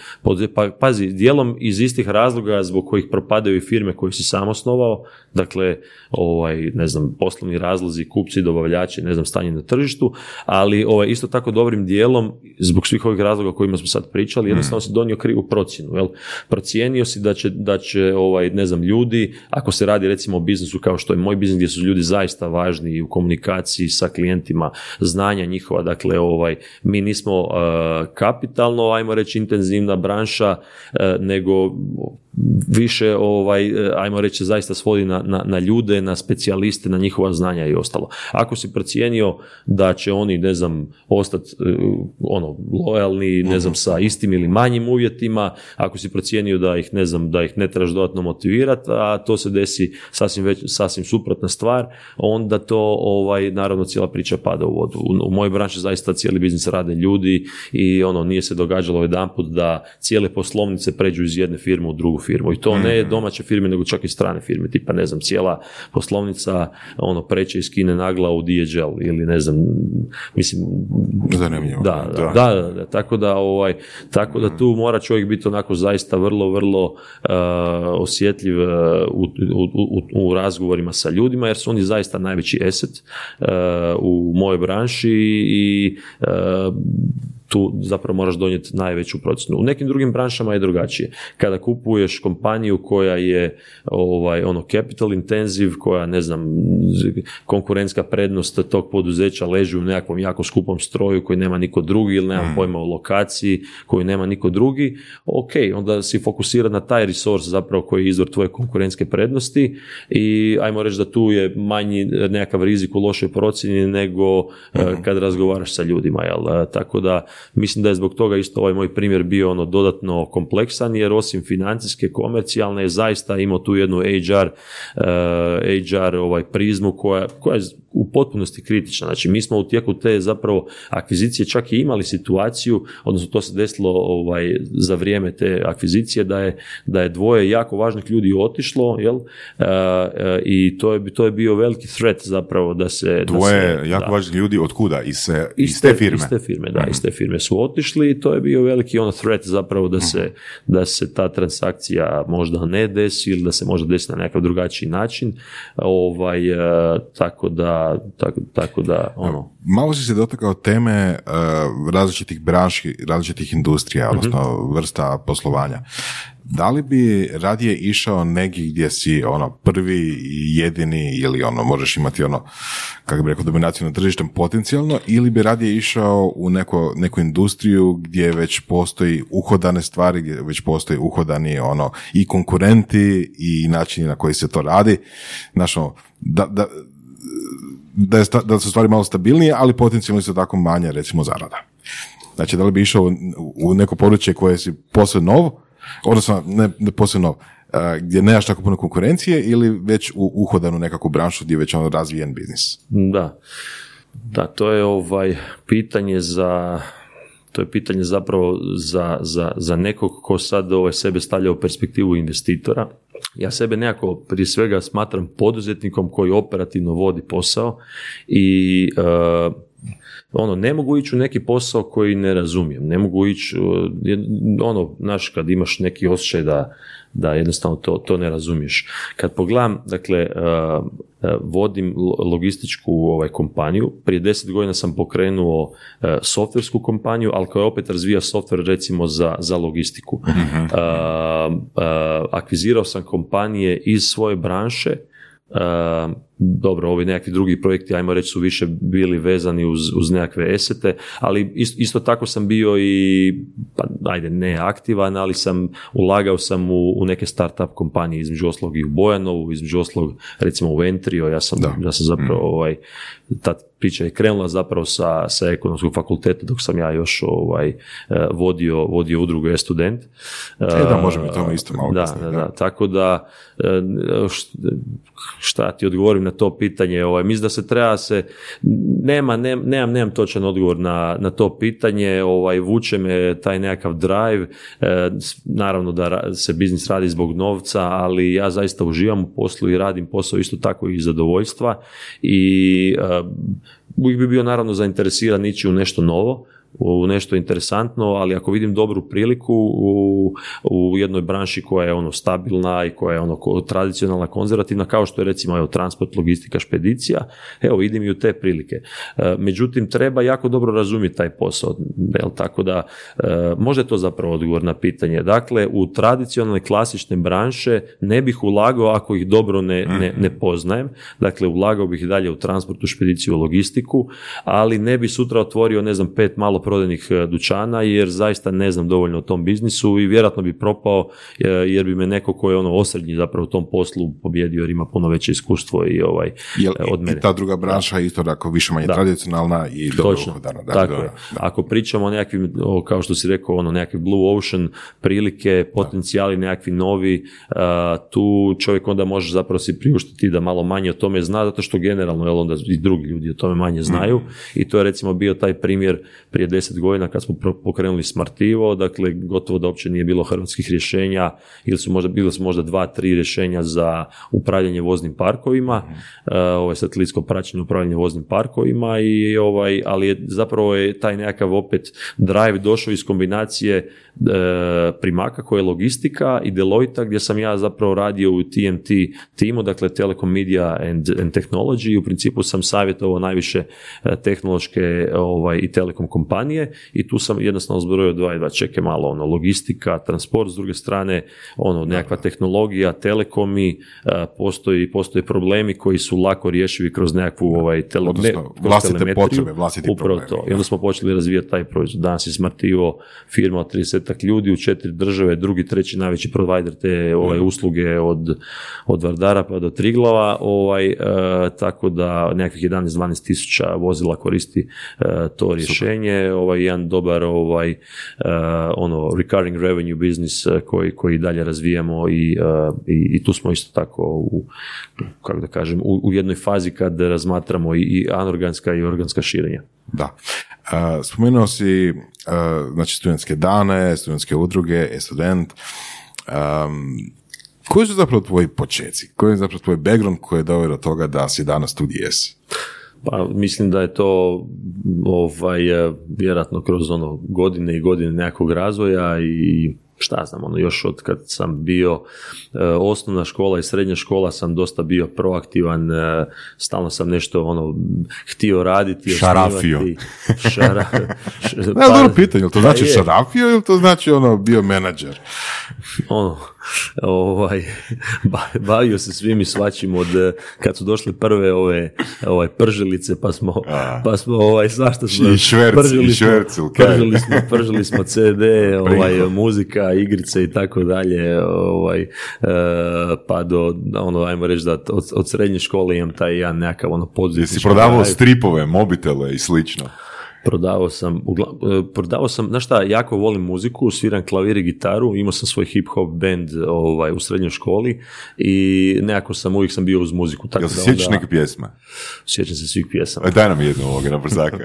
pa, pazi, dijelom iz istih razloga zbog kojih propadaju i firme koje si sam osnovao, dakle, ovaj, ne znam, poslovni razlozi, kupci, dobavljači, ne znam, stanje na tržištu, ali ovaj, isto tako dobrim dijelom, zbog svih ovih razloga o kojima smo sad pričali, jednostavno si donio krivu procjenu, jel? Procijenio si da će, da će ovaj, ne znam, ljudi, ako se radi recimo o biznisu kao što je moj biznis, gdje su ljudi zaista važni u komunikaciji sa klijentima, znanja njihova, dakle, ovaj, mi nismo eh, kapitalno, ajmo reći, intenzivna branša, eh, nego više, ovaj, eh, ajmo reći, zaista svodi na, na, na ljude, na specijaliste, na njihova znanja i ostalo. Ako si procijenio da će oni, ne znam, ostati eh, ono, lojalni, ne znam, sa istim ili manjim uvjetima, ako si procijenio da ih, ne znam, da ih ne trebaš dodatno motivirati, a to se desi sasvim, već, sasvim suprotna stvar, onda to, ovaj, naravno, cijela priča pada u vodu. U, u mojoj branši zaista cijeli biznis rade ljudi i ono, nije se događalo jedanput da cijele poslovnice pređu iz jedne firme u drugu firmu. I to ne domaće firme, nego čak i strane firme. Tipa, ne znam, cijela poslovnica ono, preće iz Kine nagla u DHL ili ne znam, mislim, Zanimljivo. da, da, Da. da, da, tako da ovaj, tako da tu mora čovjek biti onako zaista vrlo, vrlo uh, osjetljiv uh, u, u, u, u razgovorima sa ljudima jer su oni zaista najveći asset uh, u mojoj branši i uh, tu zapravo moraš donijeti najveću procjenu. U nekim drugim branšama je drugačije. Kada kupuješ kompaniju koja je ovaj ono capital intensive, koja ne znam konkurentska prednost tog poduzeća leži u nekakvom jako skupom stroju koji nema niko drugi ili nema pojma o lokaciji koji nema niko drugi, ok, onda si fokusiran na taj resurs zapravo koji je izvor tvoje konkurentske prednosti i ajmo reći da tu je manji nekakav rizik u lošoj procjeni nego eh, kad razgovaraš sa ljudima, jel? Tako da mislim da je zbog toga isto ovaj moj primjer bio ono dodatno kompleksan jer osim financijske, komercijalne je zaista imao tu jednu HR, eh, HR ovaj prizmu koja, koja u potpunosti kritična. Znači mi smo u tijeku te zapravo akvizicije čak i imali situaciju, odnosno to se desilo ovaj, za vrijeme te akvizicije da je, da je dvoje jako važnih ljudi otišlo, jel? Eh, eh, I to je, to je bio veliki threat zapravo da se... da Dvoje se- jako da. važni ljudi, od kuda? Iz, e, iz Iz te, te firme? Iz te firme, da, iz te firme su otišli i to je bio veliki ono threat zapravo da se, da se ta transakcija možda ne desi ili da se možda desi na nekakav drugačiji način. Ovaj, e, tako da, tako, tako da, ono, Malo si se dotakao teme eh, različitih branši, različitih industrija, odnosno vrsta poslovanja. Da li bi radije išao negdje gdje si ono prvi i jedini ili ono možeš imati ono kako bi rekao dominaciju na tržištem potencijalno ili bi radije išao u neko, neku industriju gdje već postoji uhodane stvari, gdje već postoji uhodani ono i konkurenti i načini na koji se to radi. Znaš, ono, da, da, da, je da su stvari malo stabilnije, ali potencijalno isto tako manje, recimo, zarada. Znači, da li bi išao u- neko područje koje si posve nov, odnosno ne, ne posve nov, gdje nemaš tako puno konkurencije ili već u uhodanu nekakvu branšu gdje je već ono razvijen biznis. Da. Da, to je ovaj pitanje za to je pitanje zapravo za, za, za nekog ko sad ovaj sebe stavlja u perspektivu investitora. Ja sebe nekako prije svega smatram poduzetnikom koji operativno vodi posao i e, ono, ne mogu ići u neki posao koji ne razumijem, ne mogu ići, uh, ono, znaš, kad imaš neki osjećaj da, da jednostavno to, to ne razumiješ. Kad pogledam, dakle, uh, uh, vodim lo- logističku ovaj, kompaniju, prije deset godina sam pokrenuo softversku kompaniju, ali koja opet razvija softver recimo za, za logistiku. Uh, uh, akvizirao sam kompanije iz svoje branše, Uh, dobro, ovi nekakvi drugi projekti, ajmo reći, su više bili vezani uz, uz nekakve esete, ali isto, isto tako sam bio i, pa ajde, ne aktivan, ali sam, ulagao sam u, u neke startup kompanije, između oslog i u Bojanovu, između oslog, recimo u Entrio, ja sam, Da. ja sam zapravo, ovaj, ta priča je krenula zapravo sa, sa ekonomskog fakulteta, dok sam ja još ovaj, eh, vodio, vodio udrugu e-student. E, da, možemo o tome isto malo da, kasnije, da, da. da, tako da e, šta ti odgovorim na to pitanje, ovaj, mislim da se treba se, nema, nem- nemam, nemam točan odgovor na, na to pitanje, ovaj, vuče me taj nekakav drive, e, naravno da se biznis radi zbog novca, ali ja zaista uživam u poslu i radim posao isto tako i zadovoljstva i e, uvijek bi bio naravno zainteresiran ići u nešto novo, u nešto interesantno, ali ako vidim dobru priliku u, u jednoj branši koja je ono stabilna i koja je ono ko- tradicionalna, konzervativna, kao što je recimo evo, transport, logistika, špedicija, evo idem i u te prilike. E, Međutim, treba jako dobro razumjeti taj posao, jel, tako da e, možda je to zapravo odgovor na pitanje. Dakle, u tradicionalne klasične branše ne bih ulagao ako ih dobro ne, ne, ne poznajem, dakle ulagao bih i dalje u transportu, špediciju, logistiku, ali ne bi sutra otvorio, ne znam, pet malo prodajnih e, dućana jer zaista ne znam dovoljno o tom biznisu i vjerojatno bi propao e, jer bi me neko ko je ono osrednji zapravo u tom poslu pobjedio jer ima puno veće iskustvo i ovaj Jel, e, od mene. i ta druga branša je isto tako više manje Da. tradicionalna i dobro Točno, uhodana. Da, tako da, je. da. Ako pričamo o nekakvim, o, kao što si rekao, ono, nekakvi blue ocean prilike, potencijali nekakvi novi, a, tu čovjek onda može zapravo si priuštiti da malo manje o tome zna, zato što generalno, jel, onda i drugi ljudi o tome manje znaju Mhm. i to je recimo bio taj primjer prije deset godina kad smo pokrenuli Smartivo, dakle gotovo da uopće nije bilo hrvatskih rješenja ili su možda, bili su možda dva, tri rješenja za upravljanje voznim parkovima, uh, ovaj satelitsko praćenje upravljanje voznim parkovima i ovaj, ali je zapravo je taj nekakav opet drive došao iz kombinacije e, Primaka koja je logistika i Deloitte gdje sam ja zapravo radio u TMT timu, dakle Telecom Media and, and Technology i u principu sam savjetovao najviše e, tehnološke ovaj, i telekom kompanije i tu sam jednostavno zbrojio dva i dva čeke malo, ono, logistika, transport, s druge strane, ono, nekakva tehnologija, telekomi, e, postoji, postoje problemi koji su lako rješivi kroz nekakvu ovaj, tele, Odnosno, kroz vlastite telemetriju. potrebe, vlastiti Upravo problemi, to. I onda smo počeli razvijati taj proizvod. Danas je Smartivo firma od 30 ljudi u četiri države, drugi, treći najveći provider te ovaj, usluge od, od Vardara pa do Triglava, ovaj, e, tako da nekakvih 11-12 tisuća vozila koristi e, to rješenje, ovaj, jedan dobar ovaj, e, ono, recurring revenue business e, koji, koji dalje razvijamo i, e, i, i tu smo isto tako u, kako da kažem, u, u jednoj fazi kad razmatramo i, i anorganska i organska širenja. Da. Uh, spomenuo si uh, znači studentske dane, studentske udruge, e-student. Um, koji su zapravo tvoji počeci? Koji je zapravo tvoj background koji je doveo do toga da si danas tu gdje jesi? Pa mislim da je to ovaj, eh, vjerojatno kroz ono godine i godine nekakvog razvoja i šta znam, ono, još od kad sam bio eh, osnovna škola i srednja škola sam dosta bio proaktivan, eh, stalno sam nešto ono htio raditi, Šarafio. Šara, š- Ne, pa- dobro pitanje, to pa znači je. šarafio ili to znači ono bio menadžer? ono, ovaj, ba- bavio se svim i svačim od eh, kad su došle prve ove ovaj, pržilice pa smo, pa smo ovaj, svašta smo I šverc, pržili i smo- šverc, kaj? pržili smo, pržili smo CD, ovaj, muzika, igrice i tako dalje, ovaj, eh, pa do, ono, ajmo reći da od, od srednje škole imam taj jedan nekakav ono poduzetnički Jesi prodavao stripove, mobitele i slično. Prodavao sam, ugla- e, prodavao sam, znaš šta, jako volim muziku, sviram klavir i gitaru, imao sam svoj hip hop band ovaj, u srednjoj školi i nekako sam, uvijek sam bio uz muziku. Tako Jel se sjećaš onda- neke pjesme? Sjećam se svih pjesama. Aj, Daj nam jednu ovoga na brzaka.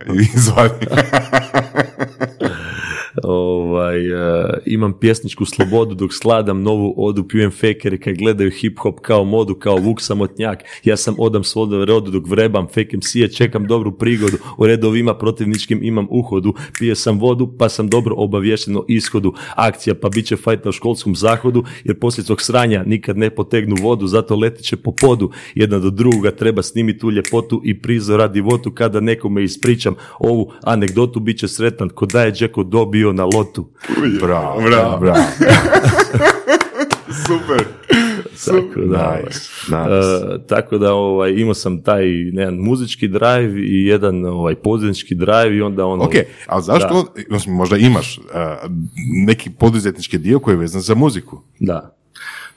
Ovaj, ovaj, e, imam pjesničku slobodu dok skladam novu odu, pijem fekere kaj gledaju hip hop kao modu, kao vuk samotnjak. Ja sam odam svode rodu dok vrebam, fekem sije, čekam dobru prigodu. U redovima protivničkim imam uhodu, pije sam vodu pa sam dobro obavješten o ishodu. Akcija pa bit će fajt na školskom zahodu, jer poslije tog sranja nikad ne potegnu vodu, zato letit će po podu. Jedna do drugoga treba snimiti tu ljepotu i prizor radi votu kada nekome ispričam ovu anegdotu, bit će sretan ko da je Džeko dobio na lotu. Bravo, bravo, bravo. Super. Tako da, Nice, e, tako da ovaj, imao sam taj jedan muzički drive i jedan ovaj, poduzetnički drive i onda ono... Ok, ali zašto, mislim, možda imaš uh, neki poduzetnički dio koji je vezan za muziku, Da.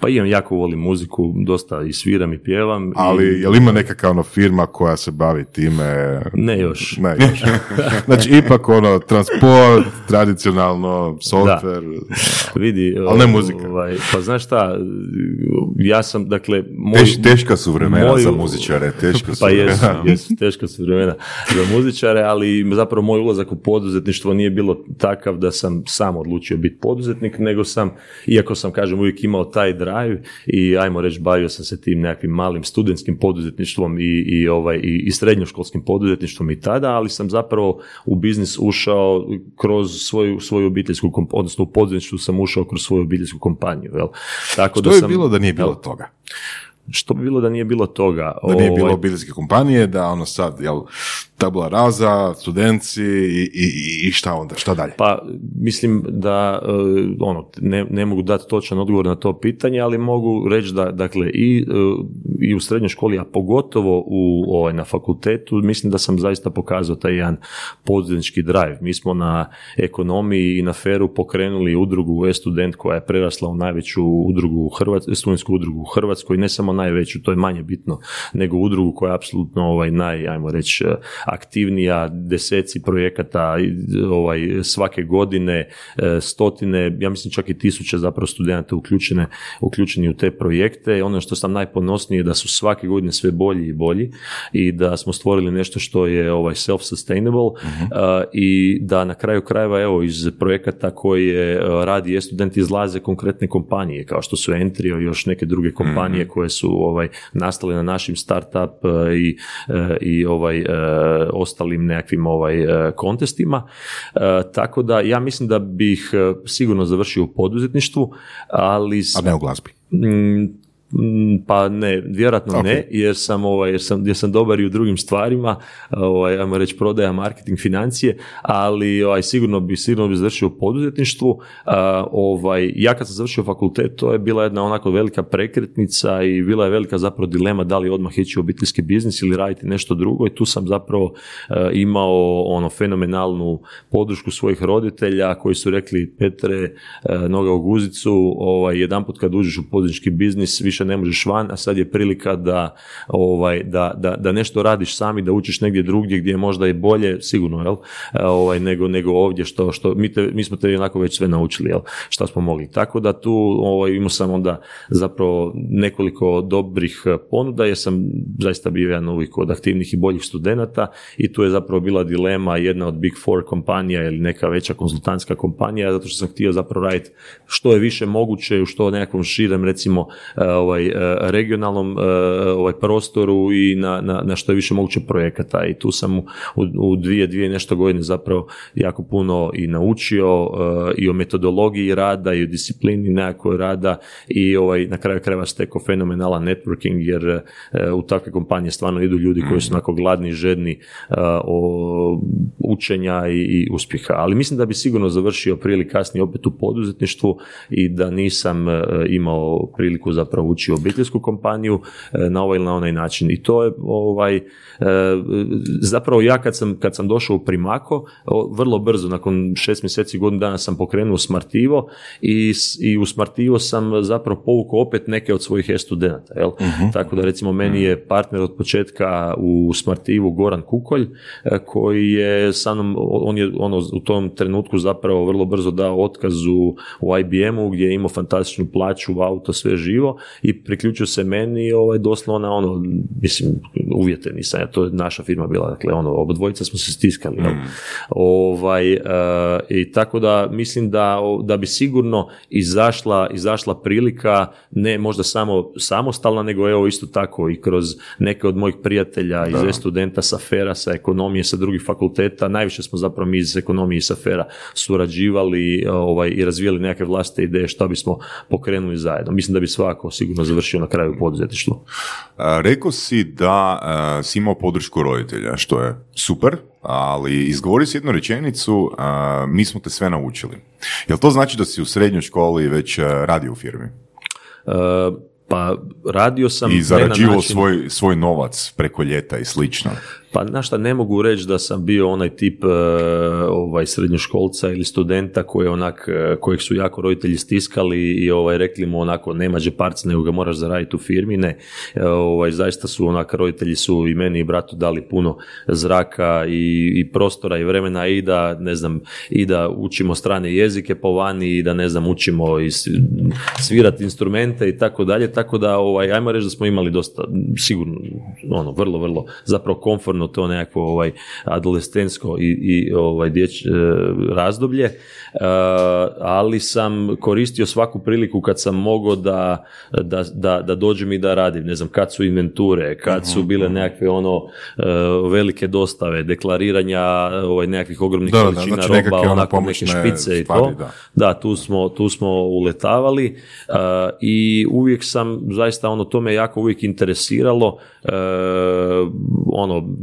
Pa imam, jako volim muziku, dosta i sviram i pjevam. ali i, jel ima nekakva ono firma koja se bavi time? Ne još. Ne, još. Znači, ipak ono, transport, tradicionalno, software, Vidi, Ali ne muzika. Ovaj, pa znaš šta, ja sam, dakle... Moj, Teš, teška su vremena moju- za muzičare, teška su Pa jesu, vremena. jesu, teška su vremena za muzičare, ali zapravo moj ulazak u poduzetništvo nije bilo takav da sam sam odlučio biti poduzetnik, nego sam, iako sam, kažem, uvijek imao taj drive i ajmo reći, bavio sam se tim nekakvim malim studentskim poduzetništvom i, i, ovaj, i, i srednjoškolskim poduzetništvom i tada, ali sam zapravo u biznis ušao kroz svoju, svoju obiteljsku, komp- odnosno u poduzetništvu sam ušao kroz svoju obiteljsku kompaniju, jel? Tako Što da je sam, bilo da nije bilo jel, toga? Što bi bilo da nije bilo toga? Da nije bilo Ovaj, obiteljske kompanije, da ono sad, jel, tabula raza, studenci i, i, i šta onda, šta dalje? Pa mislim da e, ono ne, ne mogu dati točan odgovor na to pitanje, ali mogu reći da dakle i, e, i u srednjoj školi, a pogotovo u ovaj na fakultetu, mislim da sam zaista pokazao taj jedan poduzetnički drive. Mi smo na ekonomiji i na feru pokrenuli udrugu e-student koja je prerasla u najveću udrugu u Hrvatskoj, studentsku udrugu u Hrvatskoj, ne samo najveću, to je manje bitno, nego udrugu koja je apsolutno ovaj naj, ajmo reći, aktivnija, deseci projekata ovaj, svake godine, e, stotine, ja mislim čak i tisuće zapravo studenata uključene, uključeni u te projekte. Ono što sam najponosniji je da su svake godine sve bolji i bolji i da smo stvorili nešto što je ovaj self-sustainable a, i da na kraju krajeva evo iz projekata koje a, radi e-student izlaze konkretne kompanije kao što su Entrio i još neke druge kompanije koje su ovaj nastale na našim startup a, i, i ovaj ostalim nekakvim ovaj a, kontestima. A, tako da ja mislim da bih a, sigurno završio u poduzetništvu, ali A ne u glazbi. Mm, Pa ne, vjerojatno Ok. ne, jer sam, ovaj, jer, sam, jer sam dobar i u drugim stvarima, ovaj, ajmo reći prodaja, marketing, financije, ali ovaj, sigurno bi sigurno bi završio u poduzetništvu. Ovaj, ja kad sam završio fakultet, to je bila jedna onako velika prekretnica i bila je velika zapravo dilema da li odmah ići u obiteljski biznis ili raditi nešto drugo i tu sam zapravo e, imao ono fenomenalnu podršku svojih roditelja koji su rekli Petre, e, noga u guzicu, ovaj, jedanput kad uđeš u poduzetnički biznis više ne možeš van, a sad je prilika da, ovaj, da, da, da nešto radiš sami, da učiš negdje drugdje gdje je možda i bolje, sigurno, jel? E, Ovaj, nego, nego ovdje što, što mi, te, mi smo te onako već sve naučili, jel? Šta smo mogli. Tako da tu ovaj, imao sam onda zapravo nekoliko dobrih ponuda jer sam zaista bio jedan uvijek od aktivnih i boljih studenata i tu je zapravo bila dilema jedna od Big Four kompanija ili neka veća konzultantska kompanija zato što sam htio zapravo raditi što je više moguće u što nekakvom širem recimo e, ovaj, e, regionalnom e, ovaj prostoru i na, na, na što je više moguće projekata i tu sam u, u dvije, dvije nešto godine zapravo jako puno i naučio e, i o metodologiji rada i o disciplini nekakvoj rada i ovaj, na kraju krajeva stekao fenomenalan networking jer u takve kompanije stvarno idu ljudi koji su onako gladni i žedni o učenja i, i uspjeha. Ali mislim da bi sigurno završio prije ili kasnije opet u poduzetništvu i da nisam imao priliku zapravo ući u obiteljsku kompaniju e, na ovaj ili na onaj način. I to je ovaj, zapravo ja kad sam, kad sam došao u Primako, vrlo brzo, nakon šest mjeseci, godinu dana sam pokrenuo Smartivo i, i u Smartivo sam zapravo povukao opet neke od svojih e-studenata. Jel? Tako da recimo meni je partner od početka u Smartivu Goran Kukolj, e, koji je sa mnom, on je ono, u tom trenutku zapravo vrlo brzo dao otkaz u, u IBM-u gdje je imao fantastičnu plaću, auto, sve živo i priključio se meni ovaj, doslovno ono, mislim, uvjete nisam, to je naša firma bila, dakle, ono, obodvojica smo se stiskali? Mm. ovaj, e, i tako da mislim da, da bi sigurno izašla, izašla prilika, ne možda samo samostalna, nego evo isto tako i kroz neke od mojih prijatelja iz studenta sa Fera, sa ekonomije, sa drugih fakulteta, najviše smo zapravo mi iz ekonomije i sa Fera surađivali ovaj, i razvijali neke vlastite ideje što bismo pokrenuli zajedno. Mislim da bi svako sigurno završio na kraju poduzetništvo. A, Rekao si da a, si imao podršku roditelja, što je super, ali izgovori si jednu rečenicu, a, mi smo te sve naučili. Jel to znači da si u srednjoj školi već a, radio u firmi? E, pa radio sam... I ne na zarađivao način- svoj, svoj novac preko ljeta i slično. Pa na šta ne mogu reći da sam bio onaj tip e, ovaj srednjoškolca ili studenta koji onak, e, kojeg su jako roditelji stiskali i ovaj rekli mu onako nema džeparca nego ga moraš zaraditi u firmi, ne. E, ovaj, zaista su onak, roditelji su i meni i bratu dali puno zraka i, i prostora i vremena i da, ne znam, i da učimo strane jezike po vani i da, ne znam, učimo i svirati instrumente i tako dalje, tako da, ovaj, ajmo reći da smo imali dosta, sigurno, ono, vrlo, vrlo, zapravo komfortno to nekakvo ovaj, adolescensko i, i ovaj, djeć, e, razdoblje, E, ali sam koristio svaku priliku kad sam mogao da, da, da, da dođem i da radim, ne znam, kad su inventure, kad su bile nekakve ono e, velike dostave, deklariranja ovaj, nekakvih ogromnih Da, da, količina znači roba, ono onako neke špice i to. da. Da, tu smo, tu smo uletavali uh, i uvijek sam, zaista ono, to me jako uvijek interesiralo, uh, ono,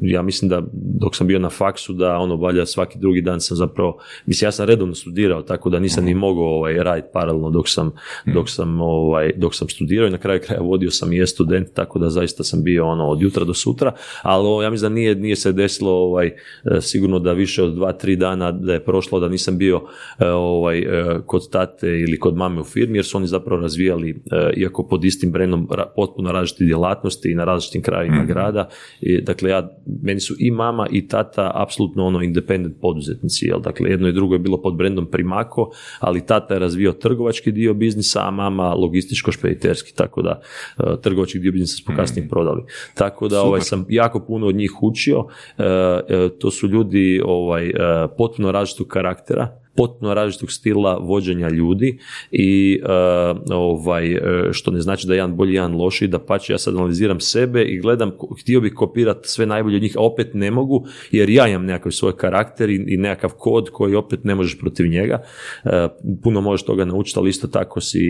ja mislim da dok sam bio na faksu da ono valja svaki drugi dan sam zapravo, mislim ja sam redovno studirao tako da nisam ni mogao ovaj, raditi paralelno dok sam, dok sam, ovaj, dok sam studirao i na kraju kraja vodio sam i student tako da zaista sam bio ono od jutra do sutra, ali ja mislim da nije, nije se desilo ovaj, e, sigurno da više od dva, tri dana da je prošlo da nisam bio e, ovaj, e, kod tate ili kod mame u firmi jer su oni zapravo razvijali, iako pod istim brendom potpuno različite djelatnosti i na različitim krajevima grada. I, dakle, ja, meni su i mama i tata apsolutno ono independent poduzetnici, jel? Dakle, jedno i drugo je bilo pod brendom Primako, ali tata je razvio trgovački dio biznisa, a mama logističko-špediterski, tako da e, trgovački dio biznisa smo kasnije prodali. Tako da ovaj, sam jako puno od njih učio. E, e, to su ljudi ovaj, e, potpuno različitog karaktera, potpuno različitog stila vođenja ljudi i e, ovaj, e, što ne znači da je jedan bolji, jedan loši, da pače ja sad analiziram sebe i gledam, htio bih kopirati sve najbolje od njih, a opet ne mogu, jer ja imam nekakav svoj karakter i, i nekakav kod koji opet ne možeš protiv njega. E, puno možeš toga naučiti, ali isto tako si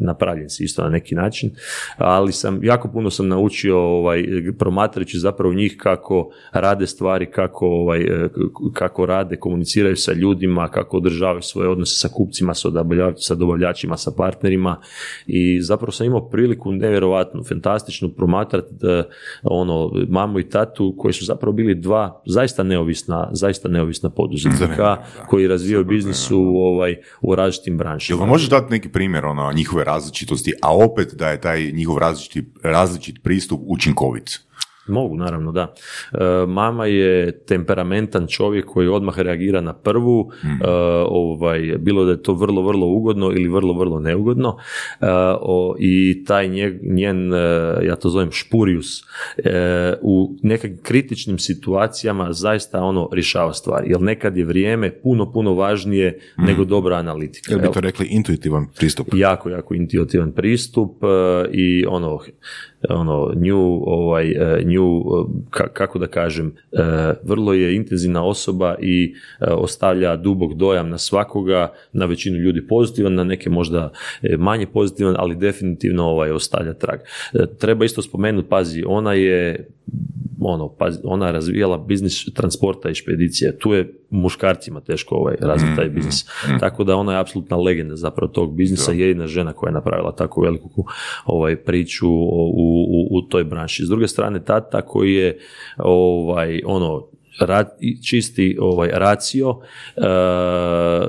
napravljen si isto na neki način, ali sam, jako puno sam naučio ovaj, promatrajući zapravo njih kako rade stvari, kako, ovaj, kako rade, komuniciraju sa ljudima, kako održavaju svoje odnose sa kupcima, sa, dobavlja- sa dobavljačima, sa partnerima i zapravo sam imao priliku nevjerovatnu, fantastičnu promatrati e, ono, mamu i tatu koji su zapravo bili dva zaista neovisna, zaista neovisna poduzetnika koji razvijaju biznis u, ovaj, u različitim Jel branšama. nam možeš dati neki primjer ono, njihove različitosti, a opet da je taj njihov različiti, različit pristup učinkovit? Mogu, naravno, da. E, mama je temperamentan čovjek koji odmah reagira na prvu, e, ovaj, bilo da je to vrlo, vrlo ugodno ili vrlo, vrlo neugodno. E, I taj nje- njen, ja to zovem špurius, u nekim kritičnim situacijama zaista ono rješava stvari. Jer nekad je vrijeme puno, puno važnije nego dobra analitika. Jel bi to rekli intuitivan pristup? jako, jako intuitivan pristup i ono, ono nju, ovaj, e, nju, e, ka- kako da kažem, e, vrlo je intenzivna osoba i ostavlja dubog dojam na svakoga, na većinu ljudi pozitivan, na neke možda manje pozitivan, ali definitivno ovaj, ostavlja trag. Treba isto spomenuti, pazi, ona je ono, pazi, ona je razvijala biznis transporta i špedicije. Tu je muškarcima teško ovaj, razviti taj biznis. Tako da ona je apsolutna legenda zapravo tog biznisa, jedina žena koja je napravila tako veliku ovaj, priču u, u, u toj branši. S druge strane, tata koji je ovaj, ono, ra- čisti ovaj racio, e,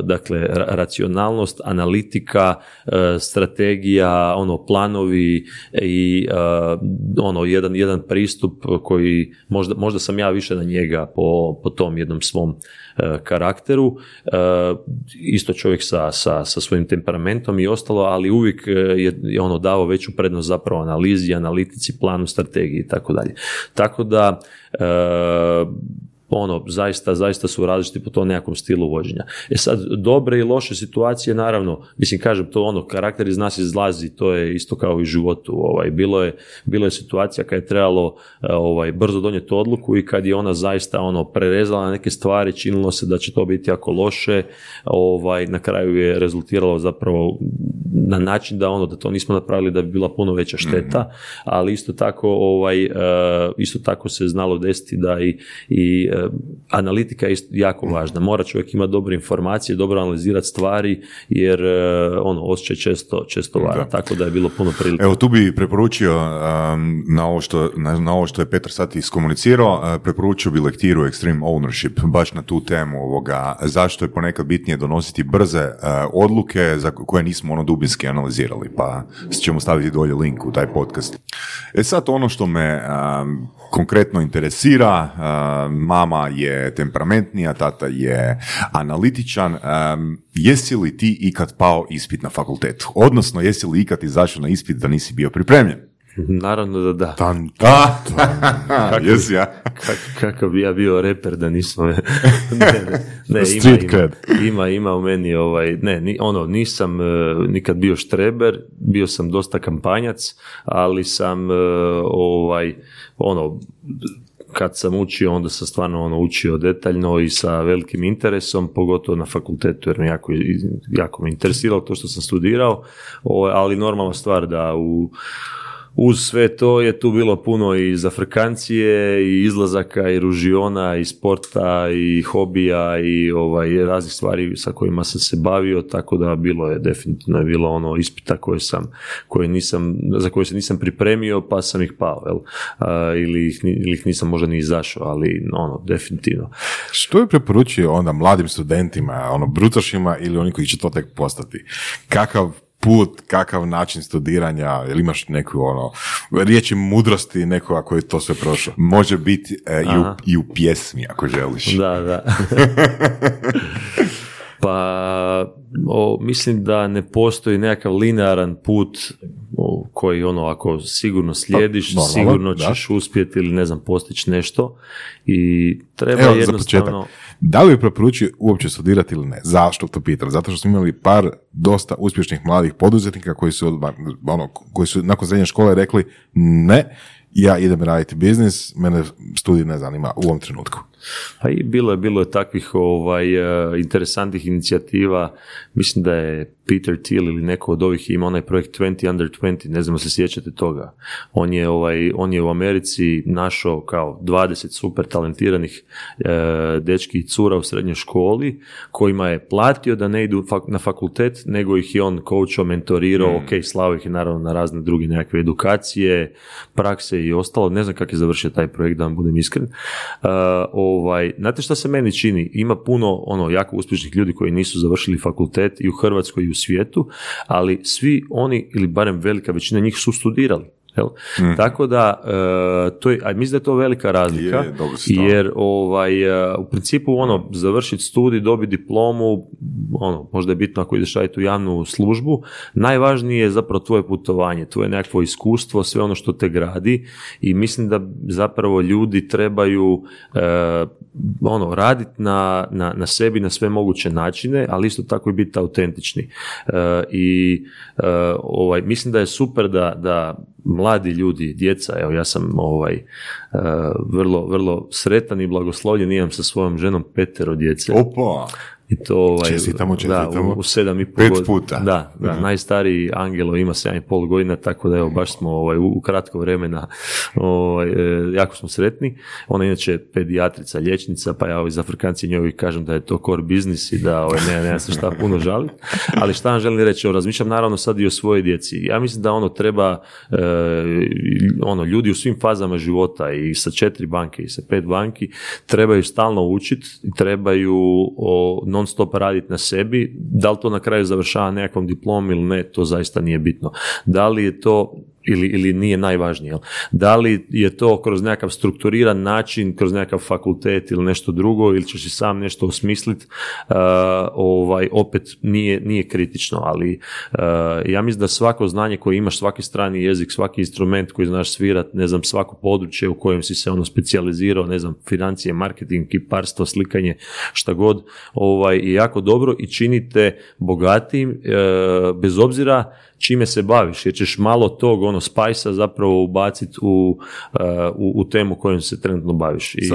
dakle ra- racionalnost, analitika, e, strategija, ono planovi i e, ono jedan jedan pristup koji možda, možda sam ja više na njega po, po tom jednom svom karakteru. E, isto čovjek sa, sa, sa svojim temperamentom i ostalo, ali uvijek e, je, je ono dao veću prednost zapravo analizi, analitici, planu, strategiji i tako dalje. Tako da e, ono, zaista, zaista su različiti po tom nekakvom stilu vođenja. E sad, dobre i loše situacije, naravno, mislim, kažem, to ono, karakter iz nas izlazi, to je isto kao i u životu, ovaj, bilo je, bilo je situacija kad je trebalo e, ovaj, brzo donijeti odluku i kad je ona zaista ono, prerezala neke stvari, činilo se da će to biti jako loše, ovaj, na kraju je rezultiralo zapravo na način da ono, da to nismo napravili da bi bila puno veća šteta, ali isto tako, ovaj, e, isto tako se znalo desiti da i, i analitika je isto jako važna. Mora čovjek imati dobre informacije, dobro analizirati stvari, jer e, ono, osjećaj često, često vara, Da. tako da je bilo puno prilike. Evo tu bi preporučio um, na, ovo što, na, na ovo što je Petar sad iskomunicirao, uh, preporučio bi lektiru Extreme Ownership, baš na tu temu ovoga, zašto je ponekad bitnije donositi brze uh, odluke za koje nismo ono dubinski analizirali, pa ćemo staviti dolje link u taj podcast. E sad ono što me um, konkretno interesira, um, mama je temperamentnija, tata je analitičan, um, jesi li ti ikad pao ispit na fakultetu? Odnosno, jesi li ikad izašao na ispit da nisi bio pripremljen? Naravno da da. Tan, A, jesi ja. Kak- kakav bi ja bio reper da nismo... ne, ne, ne, ima, ima, ima, ima u meni ovaj, ne, ono, nisam e, nikad bio štreber, bio sam dosta kampanjac, ali sam e, ovaj, ono, kad sam učio, onda sam stvarno ono učio detaljno i sa velikim interesom, pogotovo na fakultetu, jer me jako, jako me interesiralo to što sam studirao, ali normalna stvar da u uz sve to je tu bilo puno i zafrkancije i izlazaka i ružiona i sporta i hobija i ovaj raznih stvari sa kojima sam se bavio tako da bilo je definitivno je bilo ono ispita koje sam koje nisam za koje se nisam pripremio pa sam ih pao jel? A, ili, ih, ili ih nisam možda ni izašao ali ono definitivno Što je preporučio onda mladim studentima, ono, brucašima ili oni koji će to tek postati? Kakav put, kakav način studiranja, ili imaš neku ono, riječi mudrosti nekoga koji je to sve prošao? Može biti e, i, u, i u pjesmi ako želiš. Da, da. pa o, mislim da ne postoji nekakav linearan put o, koji ono ako sigurno slijediš, Pa, normalno, sigurno da. ćeš uspjeti ili ne znam postići nešto i treba Evo, za jednostavno početak. Da li bi preporučio uopće studirati ili ne? Zašto to pitam? Zato što smo imali par dosta uspješnih mladih poduzetnika koji su, ono, koji su nakon srednje škole rekli ne, ja idem raditi biznis, mene studij ne zanima u ovom trenutku. Pa i bilo je, bilo je takvih ovaj, e, interesantnih inicijativa. Mislim da je Peter Thiel ili neko od ovih ima onaj projekt 20 under 20, ne znam se sjećate toga. On je, ovaj, on je u Americi našao kao 20 super talentiranih e, dečki i cura u srednjoj školi kojima je platio da ne idu fak- na fakultet, nego ih je on coachao, mentorirao, ok, slao ih je naravno na razne druge nekakve edukacije, prakse i ostalo. Ne znam kako je završio taj projekt, da vam budem iskren. E, ovaj, znate šta se meni čini? Ima puno ono jako uspješnih ljudi koji nisu završili fakultet i u Hrvatskoj i u svijetu, ali svi oni, ili barem velika većina njih su studirali. Jel? Tako da, e, to je, a mislim da je to velika razlika, Je, jer ovaj, e, u principu ono, završiti studij, dobiti diplomu, ono, možda je bitno ako ideš raditi u javnu službu, najvažnije je zapravo tvoje putovanje, tvoje nekakvo iskustvo, sve ono što te gradi i mislim da zapravo ljudi trebaju e, ono, raditi na, na, na sebi na sve moguće načine, ali isto tako i biti autentični. E, I ovaj, mislim da je super da, da mladi ljudi, djeca, evo ja sam ovaj, e, vrlo, vrlo sretan i blagoslovljen, imam sa svojom ženom petero djece. Opa! I to ovaj, Čestitamo, da, čestitamo. u, u sedam i pol Pet godina. puta. Da, da, najstariji Angelo ima sedam i pol godina, tako da evo, baš smo ovaj, u, u kratko vremena ovaj, e, jako smo sretni. Ona je inače pedijatrica, liječnica, pa ja ovaj, za Afrikanci njoj kažem da je to core biznis i da ovaj, nema, nema se šta puno žaliti. Ali šta vam želim reći, razmišljam naravno sad i o svojoj djeci. Ja mislim da ono treba, e, ono, ljudi u svim fazama života i sa četiri banke i sa pet banki trebaju stalno učiti i trebaju o, non stop raditi na sebi. Da li to na kraju završava nekakvom diplom ili ne, to zaista nije bitno. Da li je to ili, ili nije najvažnije. Jel? Da li je to kroz nekakav strukturiran način, kroz nekakav fakultet ili nešto drugo, ili ćeš si sam nešto osmisliti, ovaj, opet nije, nije kritično, ali uh, ja mislim da svako znanje koje imaš, svaki strani jezik, svaki instrument koji znaš svirat, ne znam, svako područje u kojem si se ono specijalizirao, ne znam, financije, marketing, kiparstvo, slikanje, šta god, ovaj, je jako dobro i činite bogatim, bez obzira čime se baviš, jer ćeš malo tog ono spajsa zapravo ubaciti u, uh, u, u temu kojom se trenutno baviš. I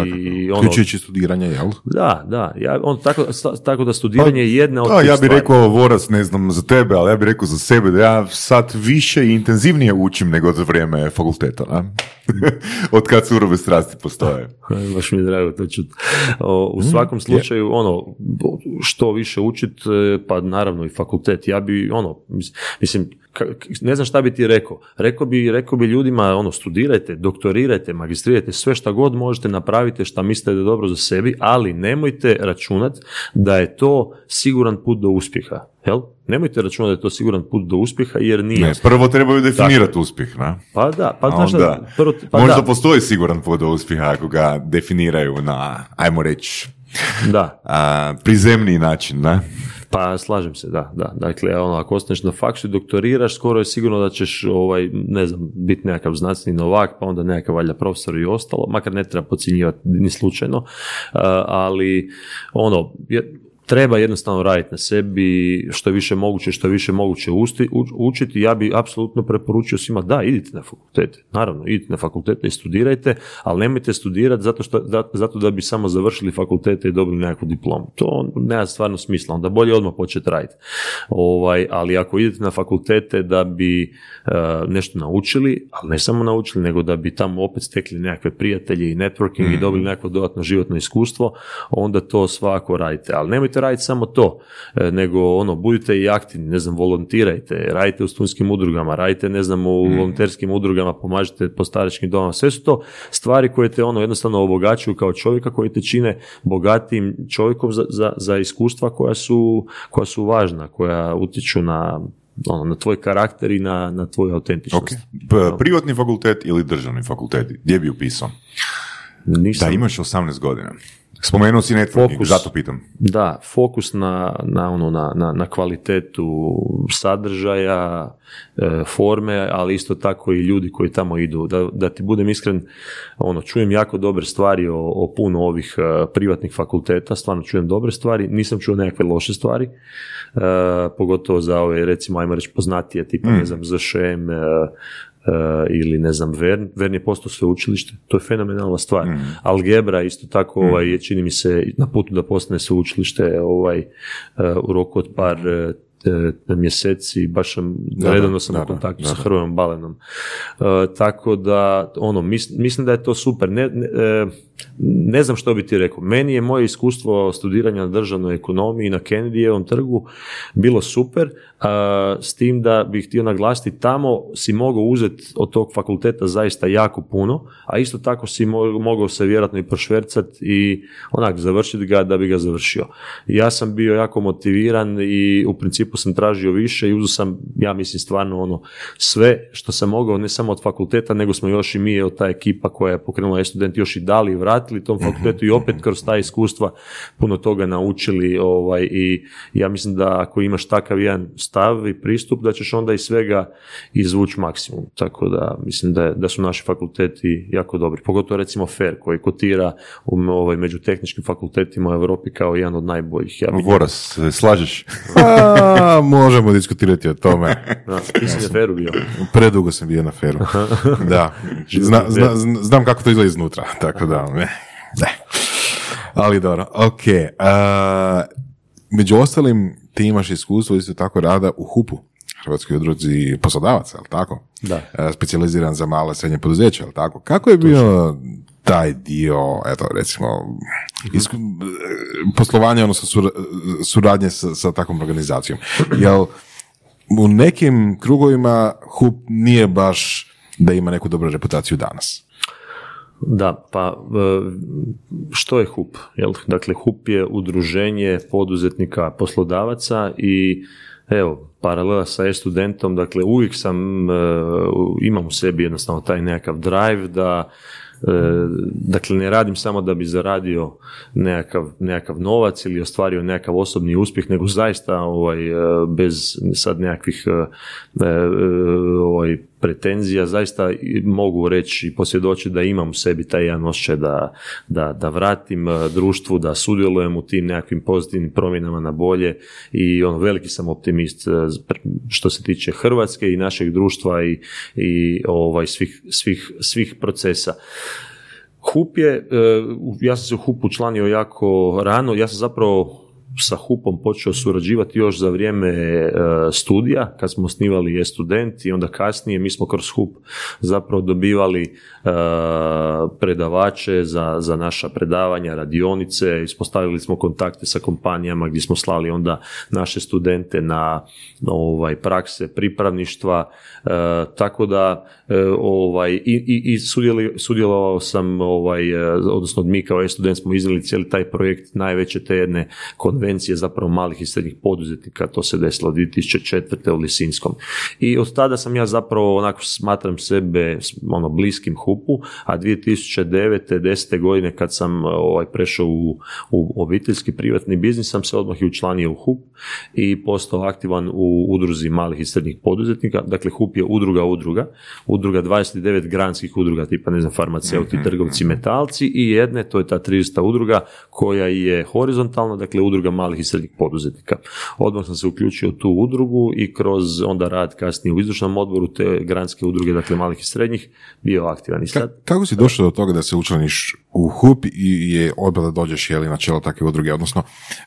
ono, Uključujući studiranje, jel? da, da, ja, on, tako, sta- tako da studiranje je jedna od Da, tih ja bih rekao, Voras, ne znam za tebe, ali ja bih rekao za sebe da ja sad više i intenzivnije učim nego za vrijeme fakulteta. Da? Od kad surove strasti postoje. Baš mi je drago to čuti. O, Mm, U svakom slučaju, ono, što više učit, e, pa naravno i fakultet. Ja bi, ono, mis- mislim, ne znam šta bi ti rekao. Rekao bi, rekao bi ljudima, ono, studirajte, doktorirajte, magistrirajte, sve šta god možete napravite, šta mislite da je dobro za sebi, ali nemojte računat da je to siguran put do uspjeha. Jel? Nemojte računati da je to siguran put do uspjeha, jer nije. Ne, prvo trebaju definirati uspjeh, na? Pa da, pa znaš da, prvo, pa možda da, postoji siguran put do uspjeha ako ga definiraju na, ajmo reći, da. a, prizemniji način, da? Pa slažem se, da, da. Dakle, ono, ako ostaneš na faksu i doktoriraš, skoro je sigurno da ćeš, ovaj, ne znam, biti nekakav znanstveni novak, pa onda nekakav valjda profesor i ostalo, makar ne treba podcjenjivati ni slučajno, ali ono, je, treba jednostavno raditi na sebi što je više moguće, što je više moguće usti, u- učiti. Ja bi apsolutno preporučio svima da idite na fakultete. Naravno, idite na fakultete i studirajte, ali nemojte studirati zato, što, da, zato da bi samo završili fakultete i dobili nekakvu diplomu. To nema stvarno smisla. Onda bolje odmah početi raditi. Ovaj, ali ako idete na fakultete da bi e, nešto naučili, ali ne samo naučili, nego da bi tamo opet stekli nekakve prijatelje i networking i dobili nekakvo dodatno životno iskustvo, onda to svako radite. Ali nemojte raditi samo to, e, nego ono, budite i aktivni, ne znam, volontirajte, radite u studentskim udrugama, radite, ne znam, u volonterskim udrugama, pomažite po staračkim domama. Sve su to stvari koje te ono jednostavno obogaćuju kao čovjeka, koji te čine bogatim čovjekom za, za, za iskustva koja su, koja su važna, koja utječu na ono, na tvoj karakter i na, na tvoju autentičnost. Ok. P- privatni fakultet ili državni fakultet? Gdje bi upisao? Nisam, Da, imaš 18 godina. Spomenuo si networking, Fokus. zato pitam. Da, fokus na, na, ono, na, na, na kvalitetu sadržaja, e, forme, ali isto tako i ljudi koji tamo idu. Da, da ti budem iskren, ono, čujem jako dobre stvari o, o puno ovih e, privatnih fakulteta, stvarno čujem dobre stvari, nisam čuo nekakve loše stvari, e, pogotovo za ove, recimo, ajmo reći, poznatije, tipa, ne znam, ZŠM, ili ne znam, Vern, Vern je postao sveučilište, to je fenomenalna stvar. Algebra isto tako ovaj, je, čini mi se, na putu da postane sveučilište ovaj, e, u roku od par e, e, mjeseci, baš sam, da, redovno sam da, u kontaktu da, sa. Hrvojom Balenom. E, tako da, ono, mis- mislim da je to super. Ne, ne, e, ne znam što bi ti rekao. Meni je moje iskustvo studiranja na državnoj ekonomiji na Kennedyjevom trgu bilo super, a, s tim da bih htio naglasiti tamo si mogao uzeti od tog fakulteta zaista jako puno, a isto tako si mo- mogao se vjerojatno i prošvercati i onak završiti ga da bi ga završio. Ja sam bio jako motiviran i u principu sam tražio više i uzeo sam, ja mislim stvarno ono, sve što sam mogao, ne samo od fakulteta, nego smo još i mi, evo ta ekipa koja je pokrenula e-student još i dali i vratili tom fakultetu i opet kroz ta iskustva puno toga naučili ovaj, i ja mislim da ako imaš takav jedan stav i pristup, da ćeš onda iz svega izvući maksimum. Tako da mislim da, da su naši fakulteti jako dobri. Pogotovo recimo FER koji kotira u, ovaj, među tehničkim fakultetima u Europi kao jedan od najboljih. Ja Voras, slažeš? A, možemo diskutirati o tome. da, mislim da je FER-u bio. Predugo sam bio na feru. Da. Zna, zna- zna- znam kako to izgleda iznutra, tako da, ne. ne. Ali dobro, ok. a, među ostalim ti imaš iskustvo isto tako rada u HUP-u, Hrvatskoj udruzi poslodavaca, jel tako? Da. Specijaliziran za male i srednje poduzeće, jel tako? Kako je bio taj dio, eto recimo, isku, poslovanja, odnosno sur- suradnje sa, sa takvom organizacijom? Jel u nekim krugovima HUP nije baš da ima neku dobru reputaciju danas. Da, pa e, što je HUP? Jel? Dakle, HUP je udruženje poduzetnika poslodavaca i evo, paralela sa e-studentom, dakle uvijek sam, e, imam u sebi jednostavno taj nekakav drive da dakle, ne radim samo da bi zaradio nekakav, nekakav novac ili ostvario nekakav osobni uspjeh, nego zaista ovaj, e, bez sad nekakvih e, ovaj, pretenzija, zaista mogu reći i posvjedočiti da imam u sebi taj jedan osjećaj da, da, da vratim društvu, da sudjelujem u tim nekakvim pozitivnim promjenama na bolje i ono, veliki sam optimist što se tiče Hrvatske i našeg društva i, i ovaj, svih, svih, svih procesa. HUP je, e, ja sam se u HUP učlanio jako rano, ja sam zapravo sa HUP-om počeo surađivati još za vrijeme e, studija, kad smo osnivali e-student i onda kasnije mi smo kroz HUP zapravo dobivali e, predavače za, za naša predavanja, radionice, ispostavili smo kontakte sa kompanijama gdje smo slali onda naše studente na ovaj, prakse pripravništva, e, tako da ovaj, i, i, i sudjelovao sam, ovaj, odnosno mi kao e-student smo iznijeli cijeli taj projekt najveće te jedne konvencije zapravo malih i srednjih poduzetnika, to se desilo 2004. u Lisinskom. I od tada sam ja zapravo onako smatram sebe ono bliskim hupu, a 2009. 10. godine kad sam ovaj, prešao u, u obiteljski privatni biznis sam se odmah i učlanio u HUP i postao aktivan u udruzi malih i srednjih poduzetnika. Dakle, HUP je udruga udruga, udruga 29 granskih udruga, tipa ne znam, farmaceuti, mhm, trgovci, mhm. metalci i jedne, to je ta 300 udruga koja je horizontalna, dakle udruga malih i srednjih poduzetnika. Odmah sam se uključio u tu udrugu i kroz onda rad kasnije u izvršnom odboru te granske udruge, dakle malih i srednjih, bio aktivan. I sad... kako si došao do toga da se učlaniš u HUP i je odbila da dođeš jeli, na čelo takve udruge? Odnosno,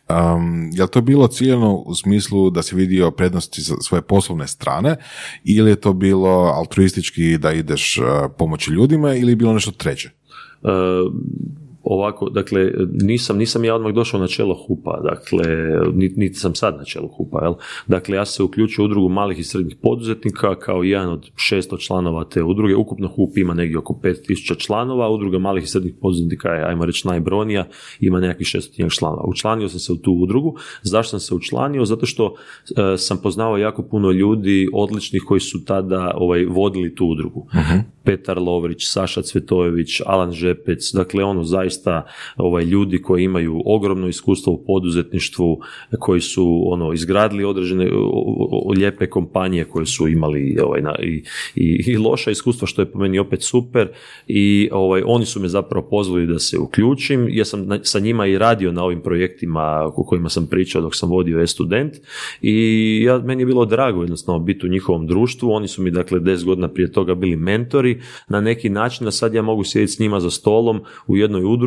um, je li to bilo ciljeno u smislu da si vidio prednosti svoje poslovne strane ili je to bilo altruistički da ideš uh, pomoći ljudima ili je bilo nešto treće? Uh, ovako, dakle, nisam, nisam ja odmah došao na čelo HUPA, dakle, niti, niti sam sad na čelu HUPA, jel? Dakle, ja se uključio u udrugu malih i srednjih poduzetnika kao jedan od 600 članova te udruge. Ukupno HUP ima negdje oko 5000 članova, udruga malih i srednjih poduzetnika je, ajmo reći, najbronija, ima nekakvih 600 članova. Učlanio sam se u tu udrugu. Zašto sam se učlanio? Zato što e, sam poznao jako puno ljudi odličnih koji su tada ovaj, vodili tu udrugu. uh Petar Lovrić, Saša Cvetojević, Alan Žepec, dakle ono zaista ovaj, ljudi koji imaju ogromno iskustvo u poduzetništvu, koji su ono izgradili određene lijepe kompanije koje su imali ovaj, na, i, i, i, loša iskustva što je po meni opet super i ovaj, oni su me zapravo pozvali da se uključim. Ja sam sa njima i radio na ovim projektima o kojima sam pričao dok sam vodio e-student i ja, meni je bilo drago jednostavno biti u njihovom društvu. Oni su mi dakle 10 godina prije toga bili mentori na neki način, da sad ja mogu sjediti s njima za stolom u jednoj udruzi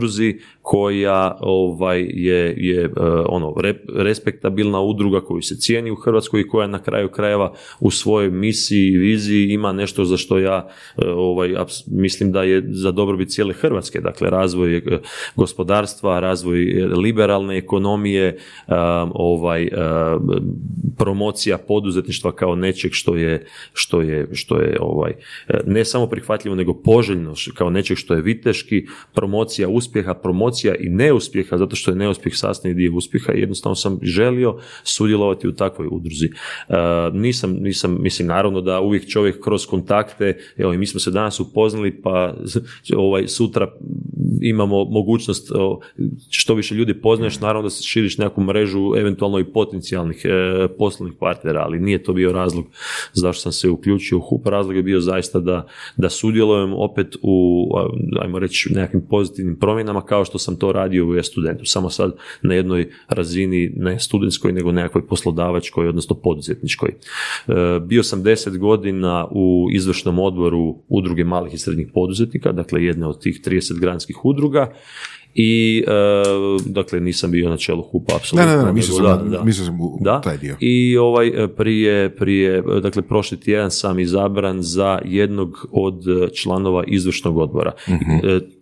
koja ovaj, je, je e, ono, respektabilna udruga koju se cijeni u Hrvatskoj i koja na kraju krajeva u svojoj misiji i viziji ima nešto za što ja e, ovaj, mislim da je za dobrobit cijele Hrvatske, dakle razvoj e, gospodarstva, razvoj liberalne ekonomije, ovaj, promocija poduzetništva kao nečeg što je, što je, što je ovaj, ne samo prihvatljivo nego poželjno kao nečeg što je viteški, promocija uspjeha, promocija i neuspjeha, zato što je neuspjeh sastavni dio uspjeha i jednostavno sam želio sudjelovati u takvoj udruzi. E, nisam, nisam, mislim naravno da uvijek čovjek kroz kontakte, evo i mi smo se danas upoznali pa ovaj, sutra imamo mogućnost što više ljudi poznaješ, naravno da se širiš neku mrežu eventualno i potencijalnih e, poslovnih partnera, ali nije to bio razlog zašto sam se uključio u HUP, razlog je bio zaista da, da sudjelujem opet u, ajmo reći, nekakvim pozitivnim promjenama kao što sam to radio u e-studentu, samo sad na jednoj razini ne studentskoj, nego nekakvoj poslodavačkoj, odnosno poduzetničkoj. E, bio sam deset godina u izvršnom odboru udruge malih i srednjih poduzetnika, dakle jedne od tih 30 granskih udruga i dakle nisam bio na čelu HUP-a apsolutno. Ne, ne, ne, mislio da, sam, da. mislio sam u Da. taj dio. I ovaj e, prije, prije, e, dakle prošli tjedan sam izabran za jednog od e, članova izvršnog odbora e,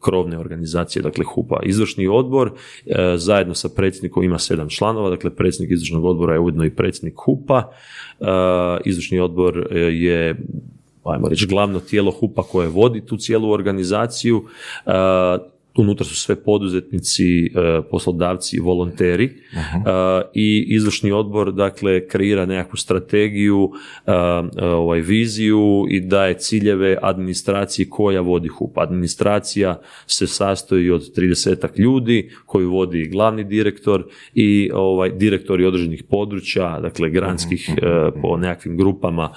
krovne organizacije, dakle HUPA. Izvršni odbor e, zajedno sa predsjednikom ima sedam članova, dakle predsjednik izvršnog odbora je ujedno i predsjednik HUPA. E, Izvršni odbor e, je ajmo reći, glavno tijelo HUPA koje vodi tu cijelu organizaciju. E, unutra su sve poduzetnici, e, poslodavci, volonteri e, i izvršni odbor dakle kreira nekakvu strategiju, e, ovaj viziju i daje ciljeve administraciji koja vodi HUP. Administracija se sastoji od 30 ljudi koju vodi glavni direktor i ovaj direktori određenih područja, dakle granskih e, po nekakvim grupama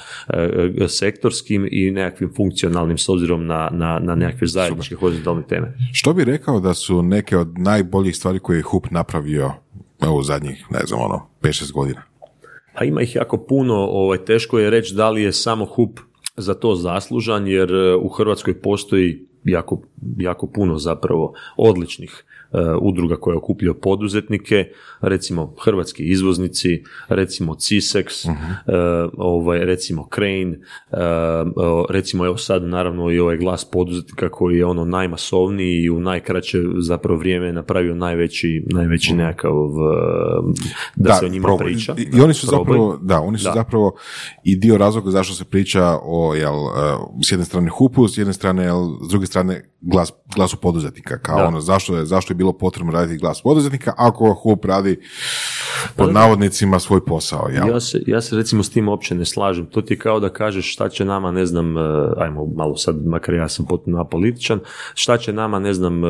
sektorskim i nekakvim funkcionalnim s obzirom na, na, na nekakve zajedničke horizontalne teme. Što bi rekao da su neke od najboljih stvari koje je HUP napravio u zadnjih, ne znam, ono, 5-6 godina? Pa ima ih jako puno, ovaj, teško je reći da li je samo HUP za to zaslužan, jer e, u Hrvatskoj postoji jako, jako puno zapravo odličnih udruga koje okupljaju poduzetnike, recimo hrvatski izvoznici, recimo CISEX, e, ovaj, recimo Crane, e, recimo evo sad naravno i ovaj glas poduzetnika koji je ono najmasovniji i u najkraće zapravo vrijeme napravio najveći, najveći nekakav e, da, se o njima priča. I, i oni su zapravo, da, oni su Da. zapravo i dio razloga zašto se priča o, jel, s jedne strane HUP-u, s jedne strane, jel, s druge strane glas, glasu poduzetnika. Kao Da. ono, zašto je, zašto je bilo potrebno raditi glas poduzetnika ako HUP radi pod navodnicima svoj posao, jel? Ja se, ja se recimo s tim uopće ne slažem. To ti je kao da kažeš šta će nama, ne znam, e, ajmo malo sad, makar ja sam potpuno apolitičan, šta će nama, ne znam, e,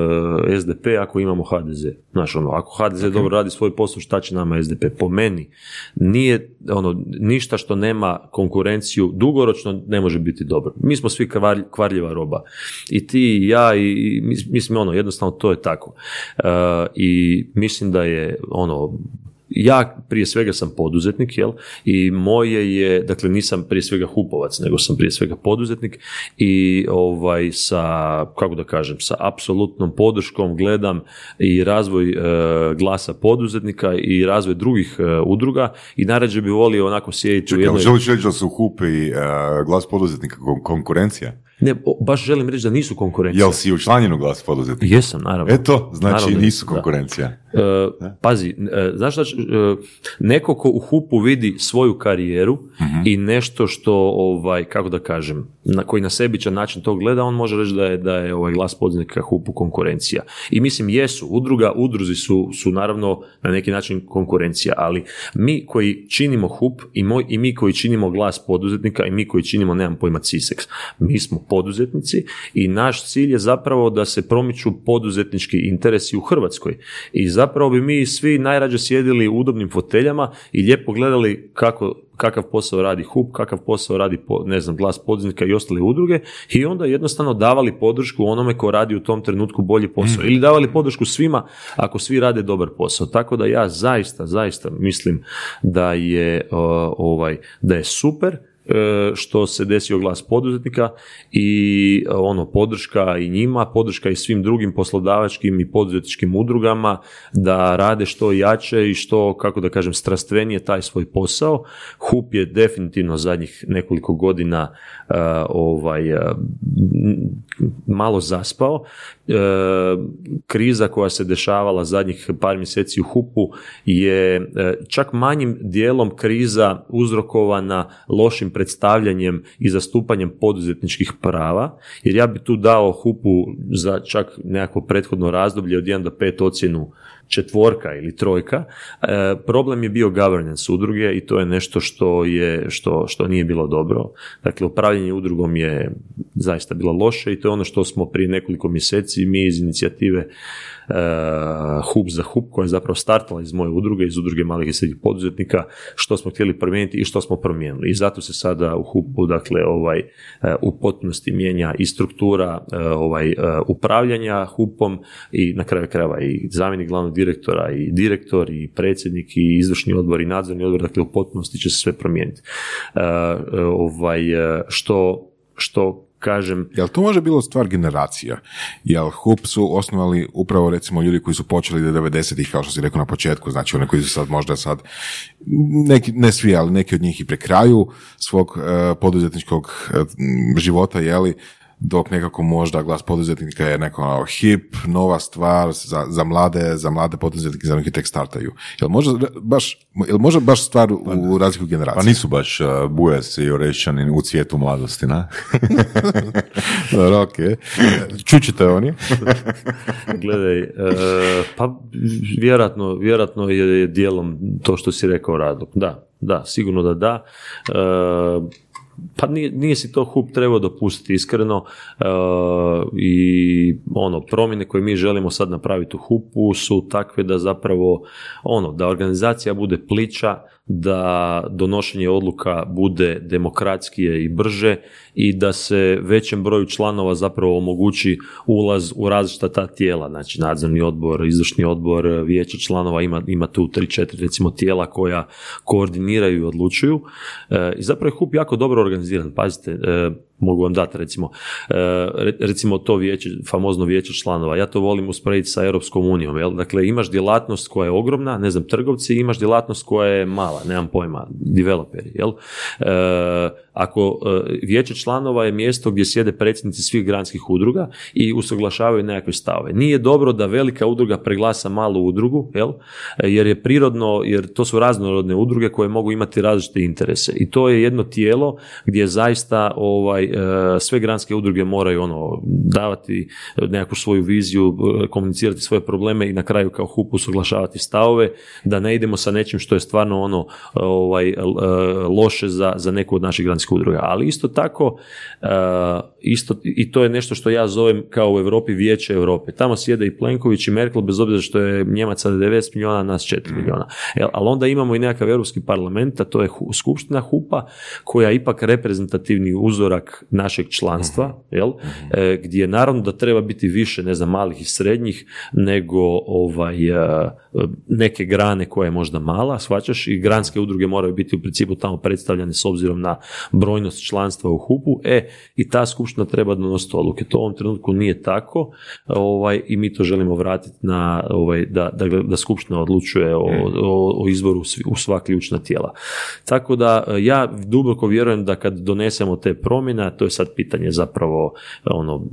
SDP ako imamo HDZ. Znaš, ono, ako HDZ dobro radi svoj posao, šta će nama SDP? Po meni nije, ono, ništa što nema konkurenciju, dugoročno ne može biti dobro. Mi smo svi kvar, kvarljiva roba. I ti i ja i, i mis- mislim, ono, jednostavno to je tako. E, I mislim da je, ono, ja prije svega sam poduzetnik, jel? I moje je, dakle nisam prije svega hupovac, nego sam prije svega poduzetnik i ovaj sa, kako da kažem, sa apsolutnom podrškom gledam i razvoj e, glasa poduzetnika i razvoj drugih e, udruga i najrađe bi volio onako sjediti u Čekaj, jednoj... želiš reći da su HUP i e, glas poduzetnika kon- konkurencija? Ne, o, baš želim reći da nisu konkurencija. Jel si učlanjen u glas poduzetnika? Jesam, naravno. Eto, znači Naravno, nisu da. konkurencija. E, pazi, e, znaš šta, će- e, neko ko u HUP-u vidi svoju karijeru i nešto što, ovaj, kako da kažem, na koji na sebičan način to gleda, on može reći da je, da je ovaj glas poduzetnika HUP-u konkurencija. I mislim, jesu, udruga, udruzi su, su naravno na neki način konkurencija, ali mi koji činimo HUP i, moj, i mi koji činimo glas poduzetnika i mi koji činimo, nemam pojma, CISEX, mi smo poduzetnici i naš cilj je zapravo da se promiču poduzetnički interesi u Hrvatskoj. I zapravo bi mi svi najrađe sjedili u udobnim foteljama i lijepo gledali kako kakav posao radi HUP, kakav posao radi ne znam, glas poduzetnika i ostale udruge i onda jednostavno davali podršku onome ko radi u tom trenutku bolji posao ili davali podršku svima ako svi rade dobar posao. Tako da ja zaista, zaista mislim da je ovaj da je super što se desio glas poduzetnika i e, ono podrška i njima, podrška i svim drugim poslodavačkim i poduzetničkim udrugama da rade što jače i što, kako da kažem, strastvenije taj svoj posao. HUP je definitivno zadnjih nekoliko godina e, ovaj, e, malo zaspao. E, kriza koja se dešavala zadnjih par mjeseci u HUP-u je e, čak manjim dijelom kriza uzrokovana lošim predstavljanjem i zastupanjem poduzetničkih prava, jer ja bi tu dao HUP-u za čak nekakvo prethodno razdoblje od 1 do 5 ocjenu četvorka ili trojka. E, problem je bio governance udruge i to je nešto što je što, što nije bilo dobro. Dakle, upravljanje udrugom je zaista bilo loše i to je ono što smo prije nekoliko mjeseci mi iz inicijative e, HUP za HUP koja je zapravo startala iz moje udruge, iz udruge malih i srednjih poduzetnika, što smo htjeli promijeniti i što smo promijenili. I zato se sada u HUP-u dakle ovaj e, u potpunosti mijenja i struktura e, ovaj upravljanja HUP-om i na kraju krajeva i zamjenik glavnog direktora i direktor i predsjednik i izvršni odbor i nadzorni odbor, dakle u potpunosti će se sve promijeniti. E, ovaj, e, što što kažem, Jel to može bilo stvar generacija? Jel HUP su osnovali upravo recimo ljudi koji su počeli do 90-ih, kao što si rekao na početku, znači oni koji su sad možda sad, neki, ne svi, ali neki od njih i pre kraju svog eh, poduzetničkog eh, života, jeli, dok nekako možda glas poduzetnika je neko ono, hip, nova stvar za, za mlade, za mlade poduzetnike, za neki tek startaju. Jel može baš, jel može baš stvar u razliku generacije? Pa nisu baš uh, bujas i orešćani u cvijetu mladosti, na? Dobro, ok. Čućete oni? Gledaj, e, pa vjerojatno, vjerojatno je dijelom to što si rekao razlog. Da, da, sigurno da da. E, pa nije, nije si to HUP trebao dopustiti iskreno. E, i ono promjene koje mi želimo sad napraviti u HUP-u su takve da zapravo ono da organizacija bude pliča da donošenje odluka bude demokratskije i brže i da se većem broju članova zapravo omogući ulaz u različita ta tijela, znači nadzorni odbor, izvršni odbor, vijeće članova, ima, ima tu 3-4 recimo tijela koja koordiniraju i odlučuju e, i zapravo je HUP jako dobro organiziran, pazite, e, mogu vam dati recimo, e, recimo to vijeće, famozno vijeće članova, ja to volim usporediti sa Europskom unijom, jel? dakle imaš djelatnost koja je ogromna, ne znam, trgovci, imaš djelatnost koja je mala, nemam pojma, developeri, jel? E, ako e, vijeće članova je mjesto gdje sjede predsjednici svih granskih udruga i usuglašavaju nekakve stave. Nije dobro da velika udruga preglasa malu udrugu, jel? jer je prirodno, jer to su raznorodne udruge koje mogu imati različite interese i to je jedno tijelo gdje zaista ovaj, e, sve granske udruge moraju ono, davati nekakvu svoju viziju, e, komunicirati svoje probleme i na kraju kao HUP usuglašavati stavove, da ne idemo sa nečim što je stvarno ono ovaj, loše za, za neku od naših granskih udruga. Ali isto tako, uh, isto, i to je nešto što ja zovem kao u Europi vijeće Europe. Tamo sjede i Plenković i Merkel, bez obzira što je Njemaca 90 milijuna, nas 4 mm. milijuna. ali onda imamo i nekakav Europski parlament, a to je skupština HUPA, koja je ipak reprezentativni uzorak našeg članstva, mm jel? E, gdje naravno da treba biti više, ne znam, malih i srednjih, nego ovaj, e, neke grane koja je možda mala, shvaćaš, i granske udruge moraju biti u principu tamo predstavljene s obzirom na brojnost članstva u HUP-u, e, i ta skupština treba donositi odluke. To u ovom trenutku nije tako ovaj, i mi to želimo vratiti na, ovaj, da, da, da skupština odlučuje o, o, o izboru u sva ključna tijela. Tako da ja duboko vjerujem da kad donesemo te promjene, to je sad pitanje zapravo ono,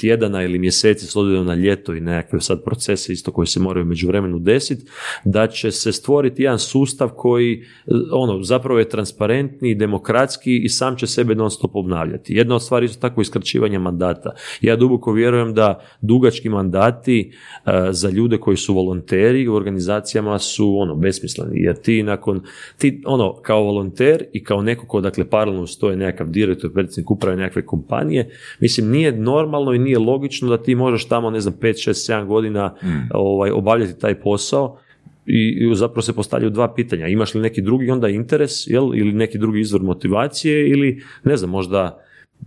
tjedana ili mjeseci s obzirom na ljeto i nekakve sad procese isto koji se moraju među vremenu desiti, da će se stvoriti jedan sustav koji ono, zapravo je transparentni, demokratski i sam će sebe non stop obnavljati. Jedna od stvari isto tako iskraćivanje mandata. Ja duboko vjerujem da dugački mandati e, za ljude koji su volonteri u organizacijama su ono besmisleni jer ti nakon ti ono kao volonter i kao neko ko dakle paralelno stoje nekakav direktor, predsjednik uprave nekakve kompanije, mislim nije normalno i nije logično da ti možeš tamo ne znam 5, 6, 7 godina mm. ovaj, obavljati taj posao i, zapravo se postavljaju dva pitanja. Imaš li neki drugi onda interes jel, ili neki drugi izvor motivacije ili ne znam, možda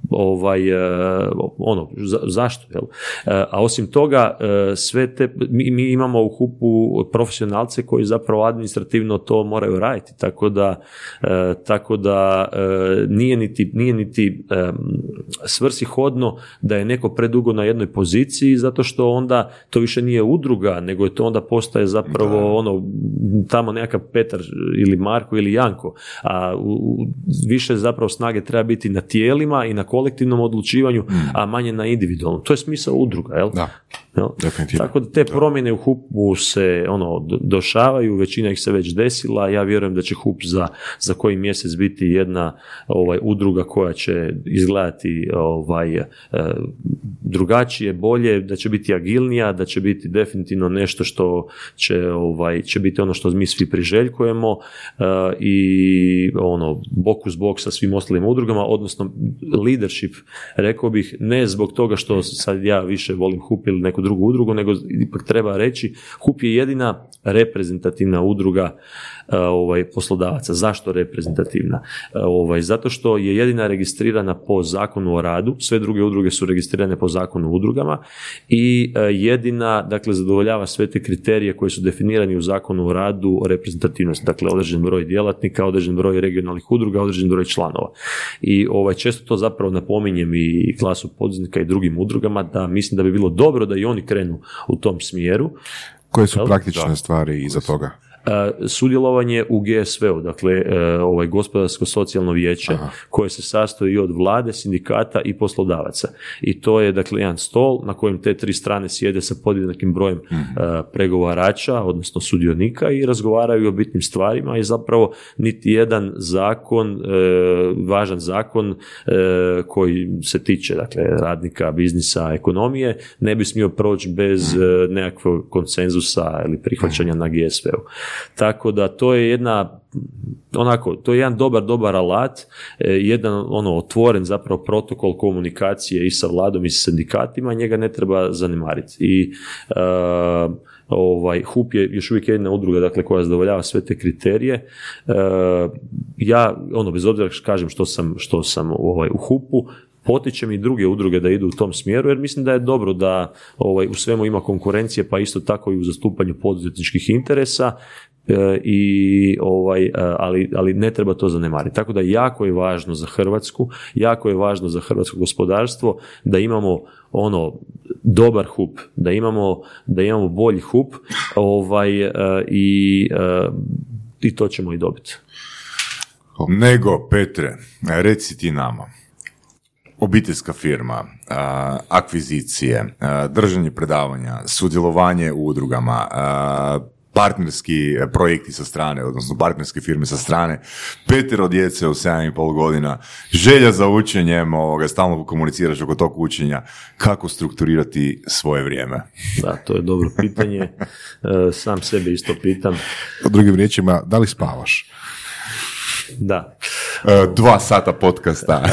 ovaj, e, ono, zašto, jel? E, a osim toga, e, sve te, mi, mi imamo u HUP-u profesionalce koji zapravo administrativno to moraju raditi, tako da, tako da nije niti, nije niti svrsishodno da je neko predugo na jednoj poziciji, zato što onda to više nije udruga, nego je to onda postaje zapravo ono, tamo nekakav Petar ili Marko ili Janko, a u, više zapravo snage treba biti na tijelima i na kolektivnom odlučivanju, mm. a manje na individualnom. To je smisao udruga, jel? Da. Tako da te promjene u HUP-u se ono, došavaju, većina ih se već desila, ja vjerujem da će HUP za, za koji mjesec biti jedna ovaj, udruga koja će izgledati ovaj, e, drugačije, bolje, da će biti agilnija, da će biti definitivno nešto što će, ovaj, će biti ono što mi svi priželjkujemo uh, i ono, bok uz bok sa svim ostalim udrugama, odnosno leadership, rekao bih, ne zbog toga što sad ja više volim HUP ili neku drugu udrugu, nego ipak treba reći HUP je jedina reprezentativna udruga e, ovaj, poslodavaca. Zašto reprezentativna? E, ovaj, zato što je jedina registrirana po zakonu o radu, sve druge udruge su registrirane po zakonu o udrugama i e, jedina, dakle, zadovoljava sve te kriterije koji su definirani u zakonu o radu o reprezentativnosti, dakle, određen broj djelatnika, određen broj regionalnih udruga, određen broj članova. I ovaj, često to zapravo napominjem i klasu poduzetnika i drugim udrugama da mislim da bi bilo dobro da i oni krenu u tom smjeru. Koje su praktične stvari iza toga? E, sudjelovanje u GSV-u, dakle e, ovaj gospodarsko-socijalno vijeće koje se sastoji od vlade, sindikata i poslodavaca. I to je dakle jedan stol na kojem te tri strane sjede sa podjednakim brojem mhm. e, pregovarača, odnosno sudionika i razgovaraju o bitnim stvarima i zapravo niti jedan zakon, važan zakon koji se tiče dakle radnika, biznisa, ekonomije ne bi smio proći bez mhm. nekakvog konsenzusa ili prihvaćanja na GSV-u. Tako da to je jedna onako, to je jedan dobar, dobar alat, e, jedan ono otvoren zapravo protokol komunikacije i sa vladom i sa sindikatima, njega ne treba zanimariti. I uh, ovaj, HUP je još uvijek jedna udruga dakle, koja zadovoljava sve te kriterije. Uh, ja, ono, bez obzira kažem što sam, što sam ovaj, u HUP-u, potičem i druge udruge da idu u tom smjeru jer mislim da je dobro da ovaj, u svemu ima konkurencije pa isto tako i u zastupanju poduzetničkih interesa E, i ovaj, e, ali, ali ne treba to zanemariti. Tako da jako je važno za Hrvatsku, jako je važno za hrvatsko gospodarstvo da imamo ono dobar hup, da imamo, da imamo bolji hup ovaj, e, i, i to ćemo i dobiti. Nego, Petre, reci ti nama, obiteljska firma, akvizicije, držanje predavanja, sudjelovanje u udrugama, partnerski projekti sa strane, odnosno partnerske firme sa strane, petero djece u 7,5 godina, želja za učenjem, ovoga, stalno komuniciraš oko tog učenja, kako strukturirati svoje vrijeme? Da, to je dobro pitanje, e, sam sebe isto pitam. Drugim riječima, da li spavaš? Da. E, dva sata podcasta.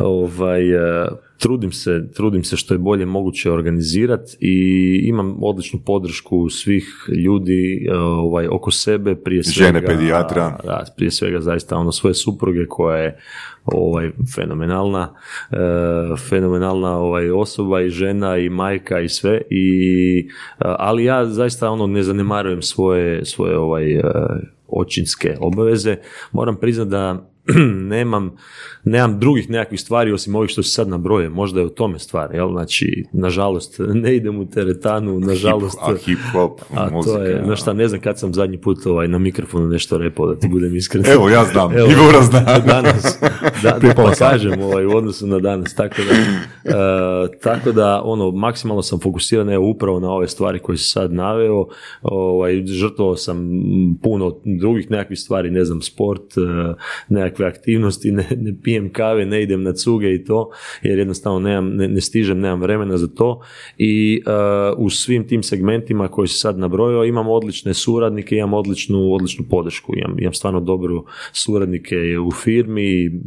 ovaj, e, trudim se, trudim se što je bolje moguće organizirati i imam odličnu podršku svih ljudi e, ovaj, oko sebe, prije svega... Žene pedijatra. Da, prije svega zaista ono svoje supruge koja je ovaj fenomenalna e, fenomenalna ovaj osoba i žena i majka i sve i ali ja zaista ono ne zanemarujem svoje svoje ovaj očinske obaveze. Moram priznati da nemam, nemam drugih nekakvih stvari osim ovih što se sad nabroje, možda je u tome stvar, jel? Znači, nažalost, ne idem u teretanu, nažalost... a hip hop, a to je, znaš šta, ne znam kad sam zadnji put ovaj, na mikrofonu nešto repao, da ti budem iskren. Evo, ja znam, Evo, Ivo zna. Danas, da, da, pa kažem ovaj, u odnosu na danas, tako da, uh, tako da, ono, maksimalno sam fokusiran evo, upravo na ove stvari koje si sad naveo, ovaj, žrtvovao sam puno drugih nekakvih stvari, ne znam, sport, uh, nekakve aktivnosti, ne, ne pijem kave, ne idem na cuge i to, jer jednostavno nemam, ne, ne stižem, nemam vremena za to. I uh, u svim tim segmentima koji se sad nabrojio imam odlične suradnike, imam odličnu, odličnu podršku, imam, imam stvarno dobru suradnike u firmi,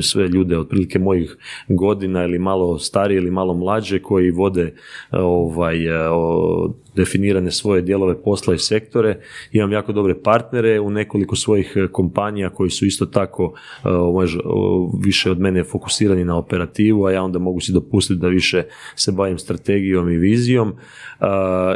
sve ljude otprilike mojih godina ili malo starije ili malo mlađe koji vode ovaj, definirane svoje dijelove posla i sektore. Imam jako dobre partnere u nekoliko svojih e, kompanija koji su isto tako e, više od mene fokusirani na operativu, a ja onda mogu si dopustiti da više se bavim strategijom i vizijom e,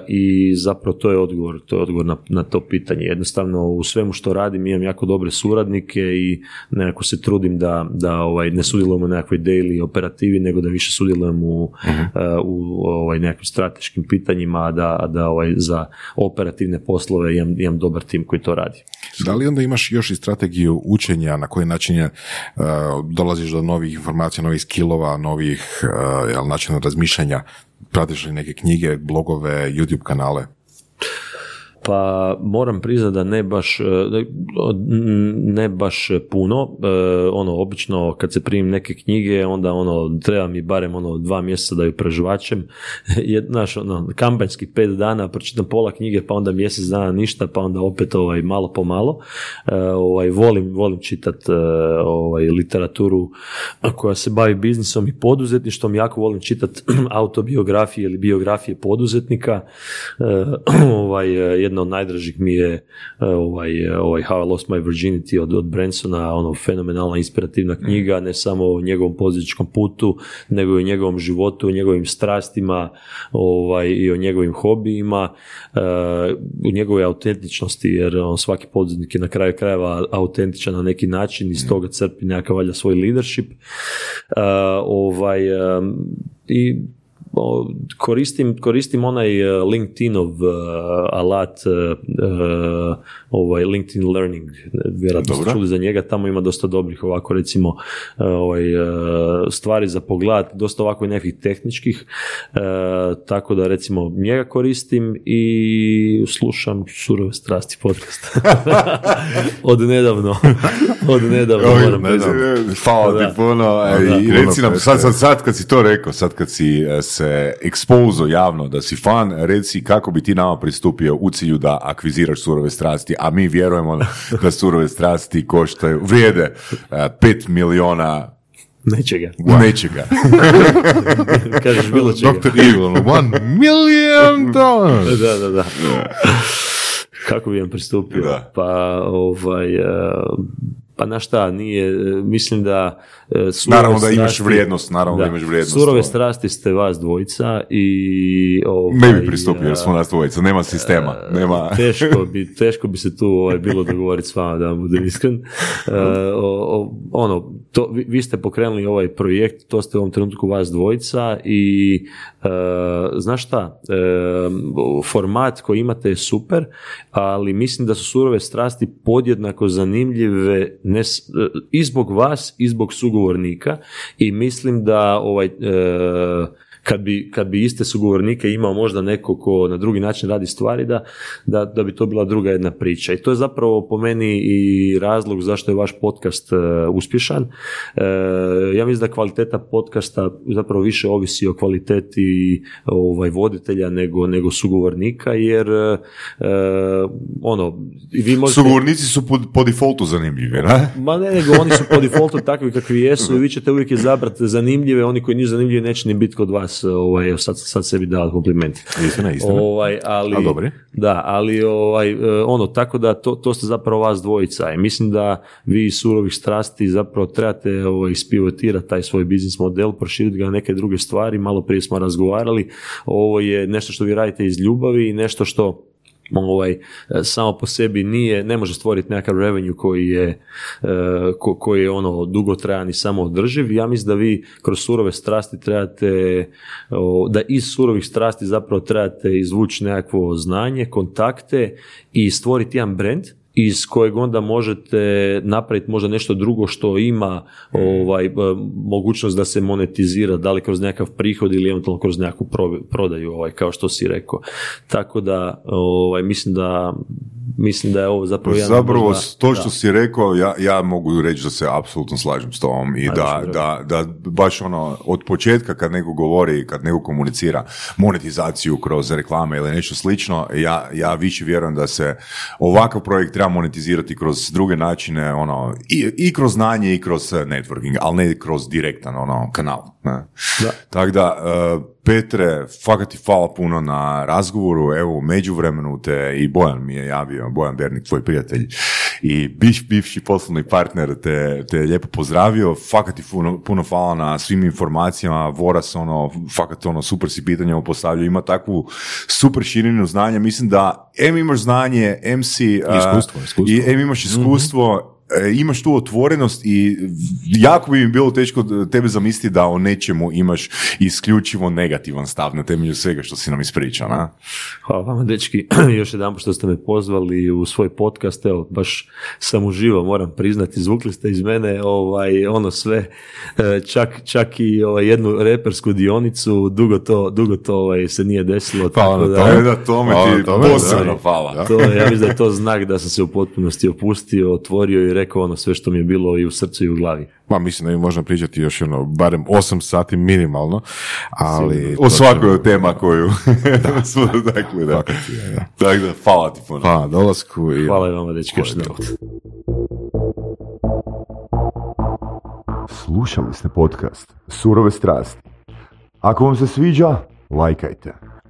i zapravo to je odgovor, to je odgovor na, na to pitanje. Jednostavno u svemu što radim imam jako dobre suradnike i nekako se trudim da, da ovaj, ne sudjelujem u nekakvoj daily operativi, nego da više sudjelujem u, uh u ovaj, nekakvim strateškim pitanjima, da, da ovaj, za operativne poslove imam, imam dobar tim koji to radi. Da li onda imaš još i strategiju učenja, na koji način je, uh, dolaziš do novih informacija, novih skillova, novih uh, načina razmišljanja, pratiš li neke knjige, blogove, YouTube kanale? Pa moram priznati da ne baš, e, ne baš puno. E, ono, obično kad se primim neke knjige, onda ono, treba mi barem ono dva mjeseca da ju prežvačem. Znaš, ono, kampanjski pet dana, pročitam pola knjige, pa onda mjesec dana ništa, pa onda opet ovaj, malo po malo. E, ovaj, volim, volim čitat ovaj, literaturu koja se bavi biznisom i poduzetništvom. Jako volim čitat autobiografije ili biografije poduzetnika. Ovaj, od najdražih mi je e, ovaj, ovaj How I Lost My Virginity od, od Bransona, ono fenomenalna inspirativna knjiga, ne samo o njegovom pozičkom putu, nego i o njegovom životu, o njegovim strastima ovaj, i o njegovim hobijima, uh, u njegove autentičnosti, jer on svaki poduzetnik je na kraju krajeva autentičan na neki način i stoga crpi nekakav valjda svoj leadership. Uh, ovaj, i koristim, koristim onaj e, LinkedInov uh, alat, uh, ovaj LinkedIn Learning, vjerojatno ste čuli za njega, tamo ima dosta dobrih ovako recimo ovaj, stvari za pogled, dosta ovako nekih tehničkih, tako da recimo njega koristim i slušam surove strasti podcast. od nedavno, od nedavno moram Hvala ti puno, i reci nam, sad, sad, sad kad si to rekao, sad kad si se se ekspozo javno da si fan, reci kako bi ti nama pristupio u cilju da akviziraš surove strasti, a mi vjerujemo da surove strasti koštaju, vrijede 5 miliona Nečega. Nečega. Kažeš bilo čega. Dr. Evil, one million dollars. da, da, da. Kako bi vam pristupio? Pa, ovaj, pa na šta, nije, mislim da e, Naravno da imaš vrijednost, naravno da, imaš vrijednost. Surove strasti ste vas dvojica i... Ovaj, ne bi pristupio jer smo nas dvojica, nema sistema. E, nema. Teško, bi, teško bi se tu ovaj, bilo dogovoriti s vama, da vam budem iskren. Uh, ono, to, vi, ste pokrenuli ovaj projekt, to ste u ovom trenutku vas dvojica i uh, znaš šta, format koji imate je super, ali mislim da su surove strasti podjednako zanimljive ne, i zbog vas i zbog sugovornika i mislim da ovaj e, kad bi, kad bi iste sugovornike imao možda neko ko na drugi način radi stvari, da, da, da bi to bila druga jedna priča. I to je zapravo po meni i razlog zašto je vaš podcast uh, uspješan. Uh, ja mislim da kvaliteta podcasta zapravo više ovisi o kvaliteti ovaj, voditelja nego, nego sugovornika, jer uh, ono, vi možete... Sugovornici su po, po defaultu zanimljivi, ne? Ma ne, nego oni su po defaultu takvi kakvi jesu i vi ćete uvijek izabrati zanimljive, oni koji nisu zanimljivi neće ni biti kod vas ovaj, sad, sad sebi dao kompliment. Istina, istina. Ovaj, ali, A, Da, ali ovaj, e, ono, tako da to, to ste zapravo vas dvojica i mislim da vi iz surovih strasti zapravo trebate ovaj, ispivotirati taj svoj biznis model, proširiti ga na neke druge stvari, malo prije smo razgovarali, ovo je nešto što vi radite iz ljubavi i nešto što ovaj, samo po sebi nije, ne može stvoriti nekakav revenue koji je, e, koji je ono dugotrajan i samo održiv. Ja mislim da vi kroz surove strasti trebate, da iz surovih strasti zapravo trebate izvući nekakvo znanje, kontakte i stvoriti jedan brand iz kojeg onda možete napraviti možda nešto drugo što ima ovaj, mogućnost da se monetizira, da li kroz nekakav prihod ili eventualno kroz nekakvu prodaju, ovaj, kao što si rekao. Tako da ovaj, mislim da mislim da je ovo zapravo jedan Zapravo, to što si rekao, ja, ja mogu reći da se apsolutno slažem s tom i da, da, da, baš ono, od početka kad neko govori, kad neko komunicira monetizaciju kroz reklame ili nešto slično, ja, ja više vjerujem da se ovakav projekt treba monetizirati kroz druge načine, ono, i, i kroz znanje i kroz networking, ali ne kroz direktan ono, kanal. Ne? Da. Tako da, uh, Petre, fakat ti hvala puno na razgovoru, evo u međuvremenu te i Bojan mi je javio, Bojan Bernik, tvoj prijatelj i biš, bivši poslovni partner te, te lijepo pozdravio, fakat ti puno, puno hvala na svim informacijama, Voras ono, fakat ono, super si pitanja postavljao, ima takvu super širinu znanja, mislim da M imaš znanje, M si... Iskustvo, iskustvo. I M imaš iskustvo, e, imaš tu otvorenost i jako bi mi bilo teško tebe zamisliti da o nečemu imaš isključivo negativan stav na temelju svega što si nam ispričao, na? Hvala vama, dečki, još jedan što ste me pozvali u svoj podcast, evo, baš sam uživo, moram priznati, zvukli ste iz mene ovaj, ono sve, e, čak, čak i ovaj, jednu repersku dionicu, dugo to, dugo to ovaj, se nije desilo. Hvala tako na da, Da, to me Hvala, ti posebno da. hvala. to, ja mislim da je to znak da sam se u potpunosti opustio, otvorio i rekao ono sve što mi je bilo i u srcu i u glavi. Ma mislim da mi možemo pričati još ono, barem 8 sati minimalno, ali... O svakoj od tema koju smo da. Fakat je, da. Tako da, hvala ti puno. Hvala dolasku i... Hvala i vama, dečki, još. Slušali ste podcast Surove strasti. Ako vam se sviđa, lajkajte.